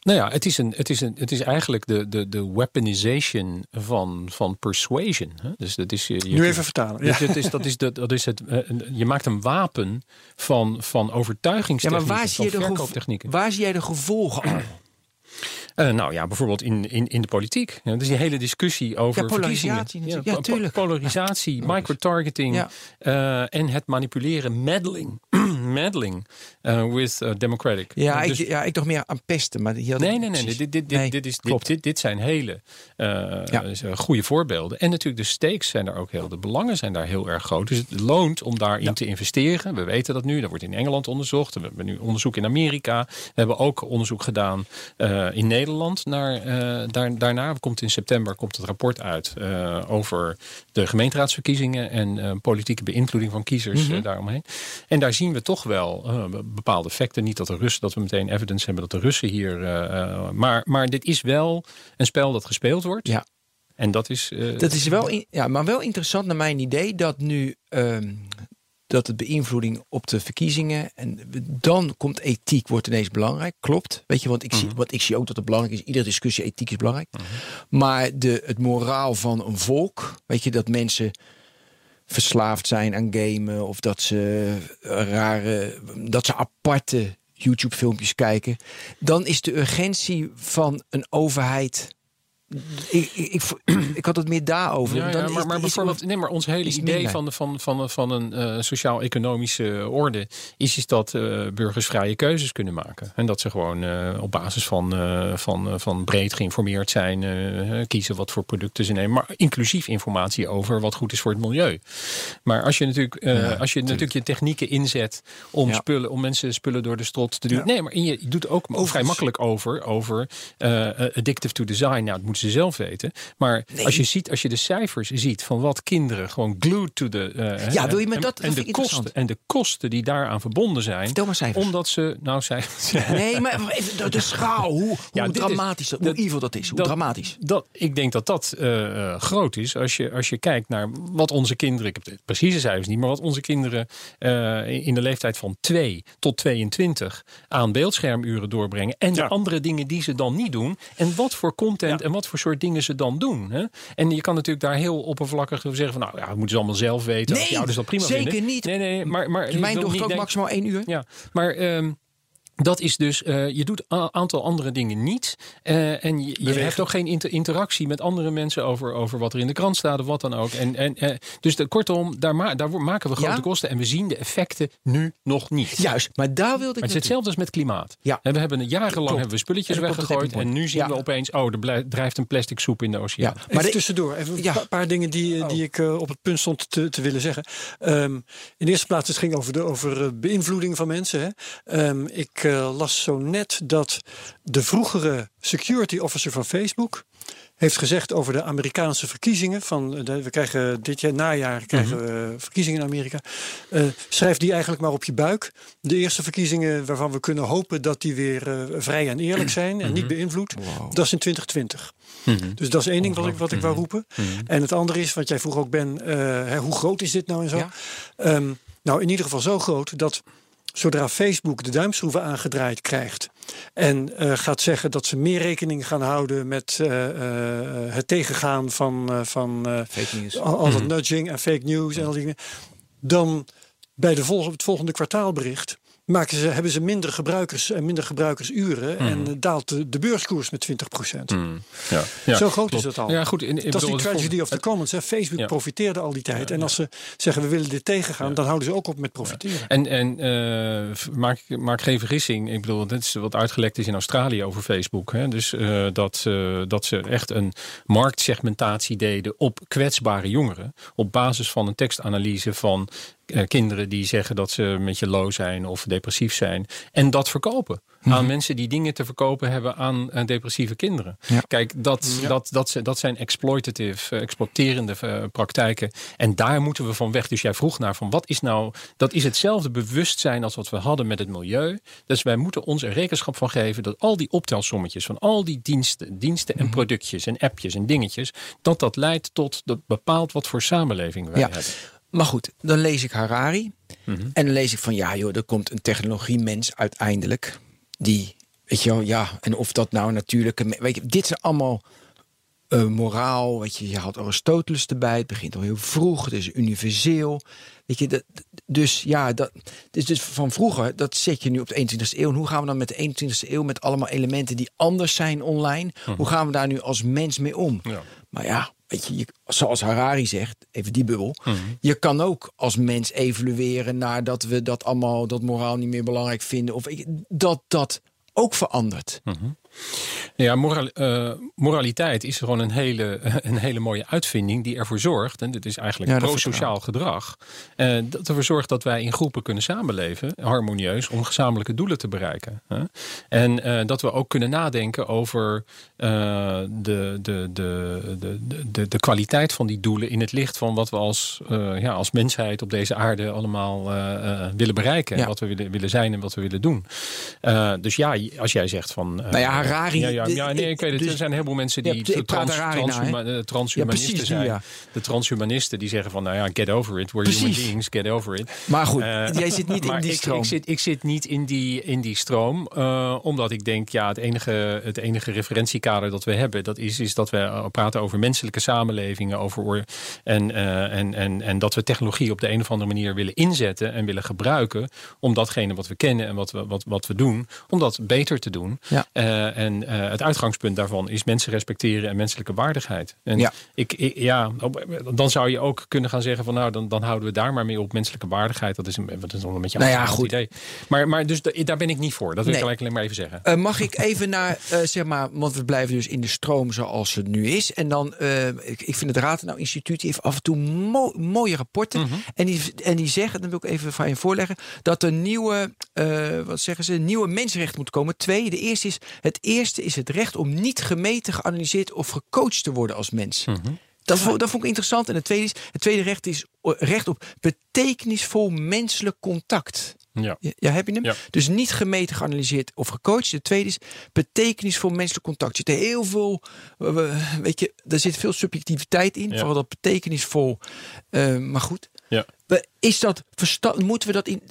nou ja, het is, een, het is, een, het is eigenlijk de, de, de weaponization van, van persuasion. Hè? Dus dat is, je, je- Nu even vertalen. Dus Ja. is, dat is, dat is het, eh, je maakt een wapen van, van Ja, maar overtuigingstechnieken, waar zie, je de verkooptechnieken. waar zie jij de gevolgen al? Eh, nou ja, bijvoorbeeld in, in, in de politiek. Ja, dus die hele discussie over Ja, polarisatie. Ja, po- polarisatie, microtargeting eh, en het manipuleren, meddling, [CLEARS THROAT] meddling eh, with eh, democratic. Ja, Eh, dus- ik, ja, ik dacht meer aan pesten. Maar Nee, nee, nee. precies. Dit, dit, dit, Nee, dit, is, klopt. dit, dit zijn hele Ja. goede voorbeelden. En natuurlijk de stakes zijn daar ook heel, de belangen zijn daar heel erg groot. Dus het loont om daarin te investeren. We weten dat nu. Dat wordt in Engeland onderzocht. We hebben nu onderzoek in Amerika. We hebben ook onderzoek gedaan in Nederland. Naar, daar, daarna komt in september komt het rapport uit over de gemeenteraadsverkiezingen en politieke beïnvloeding van kiezers Mhm. daaromheen. En daar zien we toch wel eh, bepaalde effecten. Niet dat de Russen, dat we meteen evidence hebben dat de Russen hier. eh, eh, maar, maar dit is wel een spel dat gespeeld wordt. Ja. En dat is. Dat is wel, in- ja, maar wel interessant naar mijn idee dat nu ehm, dat het beïnvloeding op de verkiezingen en dan komt ethiek wordt ineens belangrijk. Klopt, weet je, want ik zie, want ik zie ook dat het belangrijk is. Iedere discussie ethiek is belangrijk. Maar de, het moraal van een volk, weet je, dat mensen verslaafd zijn aan gamen of dat ze rare, dat ze aparte YouTube filmpjes kijken, dan is de urgentie van een overheid ik, ik, [CLEARS THROAT] ik, had het meer daarover. Ja, Dan ja, maar, maar is- bijvoorbeeld, nee, maar ons hele idee van, van, van, van een eh, sociaal-economische orde is, is dat eh, burgers vrije keuzes kunnen maken. En dat ze gewoon eh, op basis van, eh, van, eh, van breed geïnformeerd zijn, eh, kiezen wat voor producten ze nemen. Maar inclusief informatie over wat goed is voor het milieu. Maar als je natuurlijk, eh, als je natuurlijk je technieken inzet om, spullen, om mensen spullen door de strot te doen. Ja. Nee, maar je, doet ook vrij makkelijk over, over eh, addictive to design. Nou, het moet ze zelf weten. Maar als je ziet, als je de cijfers ziet van wat kinderen gewoon glued to the. eh, Ja, wil je me en- dat- en de kosten en de kosten die daaraan verbonden zijn. Vertel maar cijfers. Omdat ze, nou zijn. [LAUGHS] Nee, maar even de, de schaal, hoe, hoe Ja, dit is- dramatisch, dat, hoe dat- evil dat is, hoe dat- dramatisch. Dat, ik denk dat dat eh, eh, groot is als je, als je kijkt naar wat onze kinderen, ik heb de precieze cijfers niet, maar wat onze kinderen eh, in de leeftijd van 2 tot 22 aan beeldschermuren doorbrengen. En Ja. de andere dingen die ze dan niet doen. En wat voor content Ja. en wat voor soort dingen ze dan doen. Hè? En je kan natuurlijk daar heel oppervlakkig over zeggen van nou ja, dat moeten ze allemaal zelf weten. Nee, Als die ouders dat prima zeker vinden. niet. Nee, nee, maar, maar Mijn dochter ook denken- maximaal één uur. ja, maar ehm, dat is dus, eh, je doet een aantal andere dingen niet. eh, en je, je hebt ook geen inter- interactie met andere mensen over, over wat er in de krant staat of wat dan ook. En, en, eh, dus de, kortom, daar, ma daar maken we grote Ja? kosten en we zien de effecten nu nog niet. Juist, maar daar wilde ik Maar het is hetzelfde als met klimaat. Ja. En we hebben jarenlang Klopt. hebben we spulletjes En weggegooid. En nu zien Ja. we opeens, oh, er drijft een plastic soep in de oceaan. Ja, maar tussendoor, even een pa- paar dingen die, die ik op het punt stond te, te willen zeggen. Ehm, in de eerste plaats, het ging over, de, over beïnvloeding van mensen. Hè. Ehm, ik las zo net dat de vroegere security officer van Facebook heeft gezegd over de Amerikaanse verkiezingen. Van, eh, de- we krijgen dit jaar najaar krijgen we verkiezingen in Amerika. Eh, schrijf die eigenlijk maar op je buik. De eerste verkiezingen waarvan we kunnen hopen dat die weer eh, vrij en eerlijk zijn en niet beïnvloed. Dat is in 2020. Dus dat is één ding wat ik, wat ik wou roepen. En het andere is, wat jij vroeg ook Ben, eh, hè, hoe groot is dit nou en zo? Ja. Ehm, nou, in ieder geval zo groot dat zodra Facebook de duimschroeven aangedraaid krijgt en eh, gaat zeggen dat ze meer rekening gaan houden met eh, eh, het tegengaan van, van Fake news. al, al dat nudging en fake news en al die dingen, dan bij de volgende, het volgende kwartaalbericht maken ze, hebben ze minder gebruikers en minder gebruikersuren en eh, daalt de, de beurskoers met 20 Ja. Ja, Zo groot klopt. is dat al. Ja, goed. in- ik dat is die tragedy of the commons. Hè. Facebook Ja. profiteerde al die tijd. en als ze zeggen we willen dit tegengaan, dan houden ze ook op met profiteren. En, en eh, maak, maak geen vergissing. Ik bedoel, dit is wat uitgelekt is in Australië over Facebook. Hè? Dus eh, dat, eh, dat ze echt een marktsegmentatie deden op kwetsbare jongeren. Op basis van een tekstanalyse van eh, kinderen die zeggen dat ze met je low zijn of depressief zijn. En dat verkopen. Aan mensen die dingen te verkopen hebben aan depressieve kinderen. Ja. Kijk, dat, dat, dat, zijn- dat zijn exploitative, eh, exploiterende eh, praktijken. En daar moeten we van weg. Dus jij vroeg naar van wat is nou. Dat is hetzelfde bewustzijn als wat we hadden met het milieu. Dus wij moeten ons er rekenschap van geven dat al die optelsommetjes van al die diensten, diensten en productjes en appjes en dingetjes. Dat dat leidt tot dat bepaalt wat voor samenleving wij Ja. hebben. Maar goed, dan lees ik Harari. En dan lees ik van ja joh, er komt een technologiemens uiteindelijk. Die, weet je wel, ja. En of dat nou natuurlijke... Weet je, dit zijn allemaal eh, moraal. Weet je, je haalt Aristoteles erbij. Het begint al heel vroeg. Het is universeel. Weet je, dat, dus ja, dat dus, dus van vroeger, dat zet je nu op de 21ste eeuw. En hoe gaan we dan met de 21ste eeuw met allemaal elementen die anders zijn online? Hoe gaan we daar nu als mens mee om? Ja. Maar ja, weet je, je, zoals Harari zegt, even die bubbel. Je kan ook als mens evolueren naar dat we dat allemaal, dat moraal niet meer belangrijk vinden. Of ik- dat dat ook verandert. Ja, moral, eh, moraliteit is gewoon een hele, [LAUGHS] een hele mooie uitvinding die ervoor zorgt, en dit is eigenlijk Ja, pro-sociaal gedrag, eh, dat ervoor zorgt dat wij in groepen kunnen samenleven, harmonieus, om gezamenlijke doelen te bereiken. Hè? En eh, dat we ook kunnen nadenken over de, de, de, de, de, de kwaliteit van die doelen in het licht van wat we als, ja, als mensheid op deze aarde allemaal willen bereiken. Ja. En wat we willen, willen zijn en wat we willen doen. Dus ja, als jij zegt van. Nou ja, Harari- Ja, ja, nee, ik weet het. dus- er zijn een heleboel mensen Ja, die ik praat trans, hè? eh, transhumanisten Ja, precies die, zijn. ja. De transhumanisten die zeggen van, nou ja, get over it. We're human Precies. beings, get over it. Maar goed, Eh, jij zit niet in [LAUGHS] die ik, stroom. Ik zit, ik zit niet in die, in die stroom, eh, omdat ik denk, ja, het enige, het enige referentiekader dat we hebben, dat is, is dat we praten over menselijke samenlevingen, over en, en, en, en dat we technologie op de een of andere manier willen inzetten en willen gebruiken om datgene wat we kennen en wat we, wat, wat we doen, om dat beter te doen. Ja. Eh, en eh, het uitgangspunt daarvan is mensen respecteren en menselijke waardigheid. En Ja. ik, ik- ja, dan zou je ook kunnen gaan zeggen van nou, dan, dan houden we daar maar mee op menselijke waardigheid. Dat is een, dat is een beetje een Nou ja, goed. idee. Maar, maar dus da- daar ben ik niet voor. Dat wil Nee. ik gelijk alleen maar even zeggen. Eh, mag ik even naar, zeg maar, want we blijven dus in de stroom zoals het nu is. En dan, ik, ik vind het Ratenau Instituut die heeft af en toe mo- mooie rapporten. Mhm. en, die, en die zeggen, dan wil ik even van je voorleggen, dat er nieuwe, wat zeggen ze, nieuwe mensenrechten moeten komen. Twee, de eerste is het eerste is het recht om niet gemeten, geanalyseerd of gecoacht te worden als mens. Dat, vond, dat vond ik interessant. En het tweede, is, het tweede recht is recht op betekenisvol menselijk contact. Ja. Ja, heb je hem? Ja. Dus niet gemeten, geanalyseerd of gecoacht. De tweede is betekenisvol menselijk contact. Er zit heel veel, weet je, er zit veel subjectiviteit in. Ja. Vooral dat betekenisvol. eh, maar goed, Ja. Is dat versta- Moeten we dat in,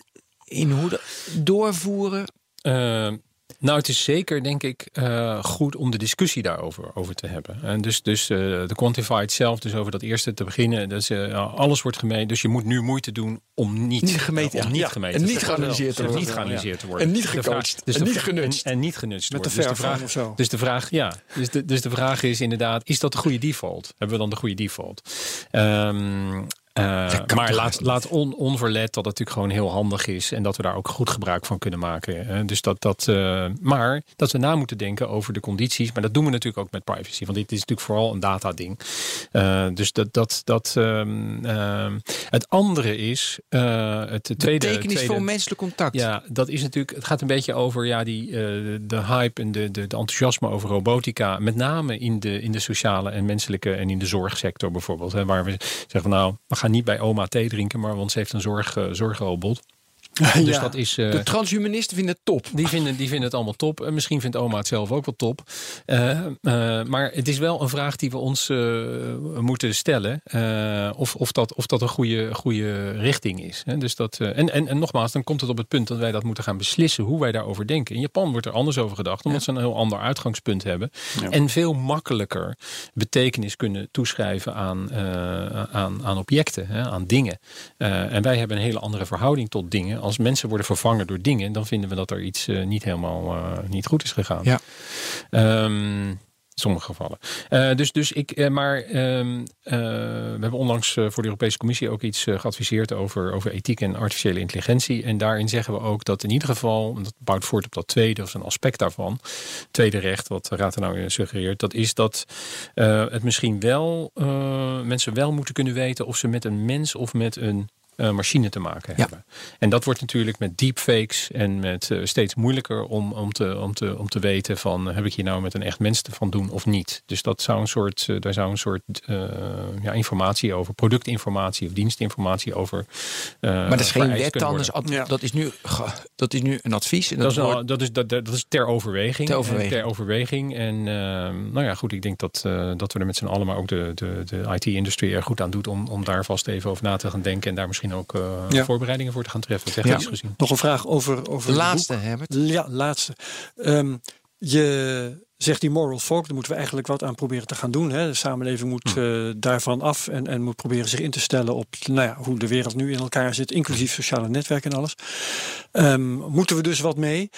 in hoe dat doorvoeren? Eh, nou, het is zeker, denk ik, eh, goed om de discussie daarover over te hebben. En dus, dus eh, de Quantified zelf, dus over dat eerste te beginnen. Dus, alles wordt gemeten. Dus je moet nu moeite doen om niet, Niet gemeten, om niet Ja. gemeten En te niet worden. geanalyseerd te En worden. niet geanalyseerd te worden. En niet gecoacht. dus En niet genutst. En, en niet genutst Met de worden. Dus de vraag, of zo. Dus de vraag, ja. Dus de, dus de vraag is inderdaad, is dat de goede default? Hebben we dan de goede default? Ehm, eh, maar laat, laat on, onverlet dat het natuurlijk gewoon heel handig is en dat we daar ook goed gebruik van kunnen maken. hè. Dus dat, dat, eh, maar dat we na moeten denken over de condities. Maar dat doen we natuurlijk ook met privacy, want dit is natuurlijk vooral een data-ding. Eh, dus dat, dat, dat ehm, ehm, het andere is eh, het tweede. Betekenisvol tweede, menselijk contact. ja, dat is natuurlijk. Het gaat een beetje over ja, die, eh, de hype en de, de, de enthousiasme over robotica. Met name in de, in de sociale en menselijke en in de zorgsector bijvoorbeeld. Hè, waar we zeggen van nou, gaan niet bij oma thee drinken, maar want ze heeft een zorg, eh, zorgrobot. [LAUGHS] Dus Ja. dat is. eh, De transhumanisten vinden het top. die vinden, die vinden het allemaal top. En misschien vindt oma het zelf ook wel top. Eh, eh, maar het is wel een vraag die we ons eh, moeten stellen. eh, of, of, dat, of dat een goede, goede richting is. Hè? Dus dat, eh, en, en, en nogmaals, dan komt het op het punt dat wij dat moeten gaan beslissen. Hoe wij daarover denken. In Japan wordt er anders over gedacht. Omdat ze een heel ander uitgangspunt hebben. En veel makkelijker betekenis kunnen toeschrijven aan, eh, aan, aan objecten. Hè? Aan dingen. Eh, en wij hebben een hele andere verhouding tot dingen. Als mensen worden vervangen door dingen, dan vinden we dat er iets eh, niet helemaal eh, niet goed is gegaan. Ja. In sommige gevallen. Eh, dus, dus ik, maar ehm, eh, we hebben onlangs voor de Europese Commissie ook iets geadviseerd over, over ethiek en artificiële intelligentie. En daarin zeggen we ook dat in ieder geval, en dat bouwt voort op dat tweede, of een aspect daarvan, tweede recht, wat de Raad er nou in suggereert, dat is dat het misschien wel, mensen wel moeten kunnen weten of ze met een mens of met een machine te maken Ja. hebben. En dat wordt natuurlijk met deepfakes en met eh, steeds moeilijker om, om, te, om, te, om te weten van eh, heb ik hier nou met een echt mens te van doen of niet. Dus dat zou een soort, eh, daar zou een soort eh, ja, informatie over, productinformatie of dienstinformatie over. eh, Maar dat is geen wet dan. Ja. dat, is nu, dat is nu een advies. En dat, Dat is, dat, is, dat, dat is ter overweging. Ter overweging. Eh, Ter overweging. En ehm, nou ja, goed, ik denk dat, eh, dat we er met z'n allen, maar ook de, de, de IT-industrie er goed aan doet om, om daar vast even over na te gaan denken. En daar misschien ook eh, Ja. voorbereidingen voor te gaan treffen. Technisch gezien. Nog een vraag over, over de laatste. Herbert. Ja, laatste. Ehm, je zegt die moral folk, daar moeten we eigenlijk wat aan proberen te gaan doen. Hè. De samenleving moet eh, daarvan af en, en moet proberen zich in te stellen op nou ja, hoe de wereld nu in elkaar zit, inclusief sociale netwerken en alles. Ehm, moeten we dus wat mee?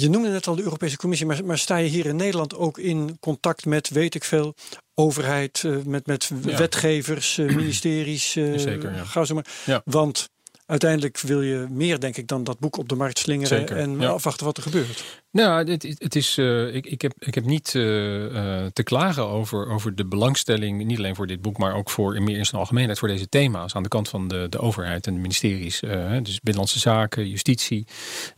Je noemde net al de Europese Commissie, maar, maar sta je hier in Nederland ook in contact met, weet ik veel, overheid, eh, met, met Ja. wetgevers, eh, ministeries? eh, Zeker, ja. Ga zo maar. Ja. Want uiteindelijk wil je meer, denk ik, dan dat boek op de markt slingeren Zeker, en ja. afwachten wat er gebeurt. Nou, dit, het is, eh, ik, ik, heb, ik heb niet eh, eh, te klagen over, over de belangstelling, niet alleen voor dit boek, maar ook voor in meer in zijn algemeenheid voor deze thema's aan de kant van de, de overheid en de ministeries. dus Binnenlandse Zaken, Justitie,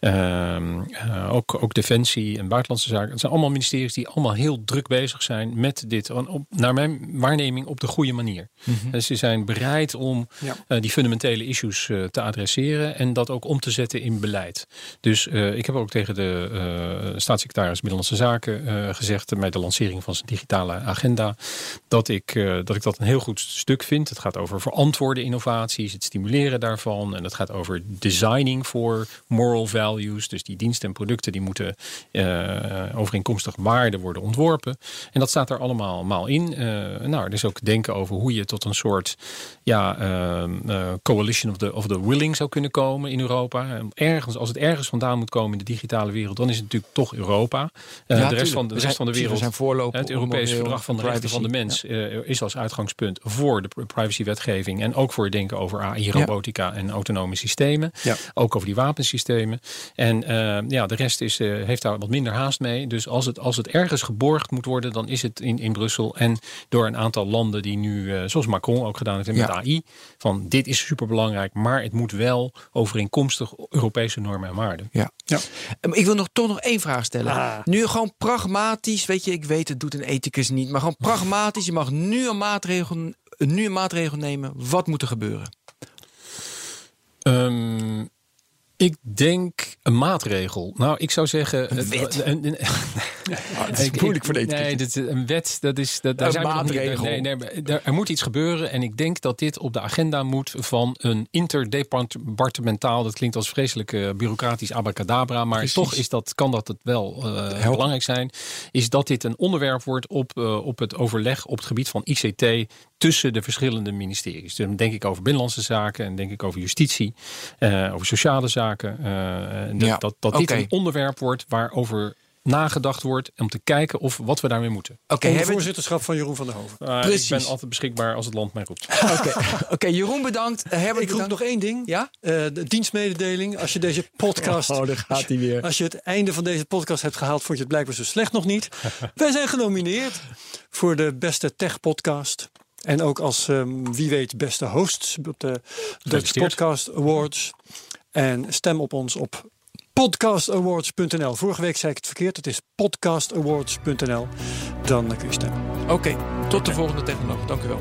ehm, eh, ook, ook Defensie en Buitenlandse Zaken. Het zijn allemaal ministeries die allemaal heel druk bezig zijn met dit, op, naar mijn waarneming op de goede manier. Dus ze zijn bereid om Ja. die fundamentele issues eh, adresseren en dat ook om te zetten in beleid. Dus eh, ik heb ook tegen de eh, staatssecretaris Binnenlandse Zaken eh, gezegd bij de lancering van zijn digitale agenda dat ik, dat ik dat een heel goed stuk vind. Het gaat over verantwoorde innovaties, het stimuleren daarvan en het gaat over designing voor moral values. Dus die diensten en producten die moeten overeenkomstig waarde worden ontworpen. En dat staat er allemaal, allemaal in. Nou, er is ook denken over hoe je tot een soort ja, ehm, eh, coalition of the, of the willing zou kunnen komen in Europa. En Ergens, als het ergens vandaan moet komen in de digitale wereld, dan is het natuurlijk toch Europa. Eh, de rest van de, rest van de wereld. We zijn. Het op Europese Verdrag van de Rechten van de. Mens eh, is als uitgangspunt voor de pri- privacywetgeving en ook voor het denken over AI, robotica en autonome systemen. Ja. Ook over die wapensystemen. En eh, ja, de rest is, heeft daar wat minder haast mee. Dus als het, als het ergens geborgd moet worden, dan is het in, in Brussel. En door een aantal landen die nu, zoals Macron ook gedaan heeft met Ja. AI, van dit is superbelangrijk, maar het moet moet wel overeenkomstig Europese normen en waarden. Ja. Ja. Um, Ik wil nog toch nog één vraag stellen. Ah. Nu gewoon pragmatisch, weet je, ik weet het doet een ethicus niet, maar gewoon pragmatisch. Je mag nu een maatregel, nu een maatregel nemen. Wat moet er gebeuren? Ehm, ik denk een maatregel. Nou, ik zou zeggen. Een wet. een- een- [LAUGHS] het is Ik- moeilijk voor de ik- ethicus. Nee, dit, een wet, dat is. Dat, daar zijn niet- maatregel. nee, nee, maar er, er moet iets gebeuren. En ik denk dat dit op de agenda moet van een interdepartementaal. Dat klinkt als vreselijk eh, bureaucratisch abacadabra. Maar Precies. toch is dat, kan dat het wel eh, belangrijk zijn. Is dat dit een onderwerp wordt op, eh, op het overleg op het gebied van ICT. tussen de verschillende ministeries. Dus dan denk ik over binnenlandse zaken. En denk ik over justitie. eh, over sociale zaken. Eh, dat, Ja, dat, dat dit een onderwerp wordt waarover nagedacht wordt om te kijken of wat we daarmee moeten. Oké, hebben- voorzitterschap van Jeroen van der Hoven. Uh, Precies. Ik ben altijd beschikbaar als het land mij roept. Oké, [LAUGHS] Oké, Jeroen bedankt. Eh, Herbert Ik roep nog één ding. Ja? Eh, de dienstmededeling. Als je deze podcast. [LAUGHS] Oh, daar gaat hij weer. Als je het einde van deze podcast hebt gehaald, vond je het blijkbaar zo slecht nog niet. [LAUGHS] Wij zijn genomineerd voor de beste tech-podcast. En ook als, ehm, wie weet, beste hosts op de Dutch. Podcast Awards. En stem op ons op podcastawards.nl. Vorige week zei ik het verkeerd. Het is podcastawards.nl. Dan kun je stemmen. Oké, tot de volgende technoloog. Dank u wel.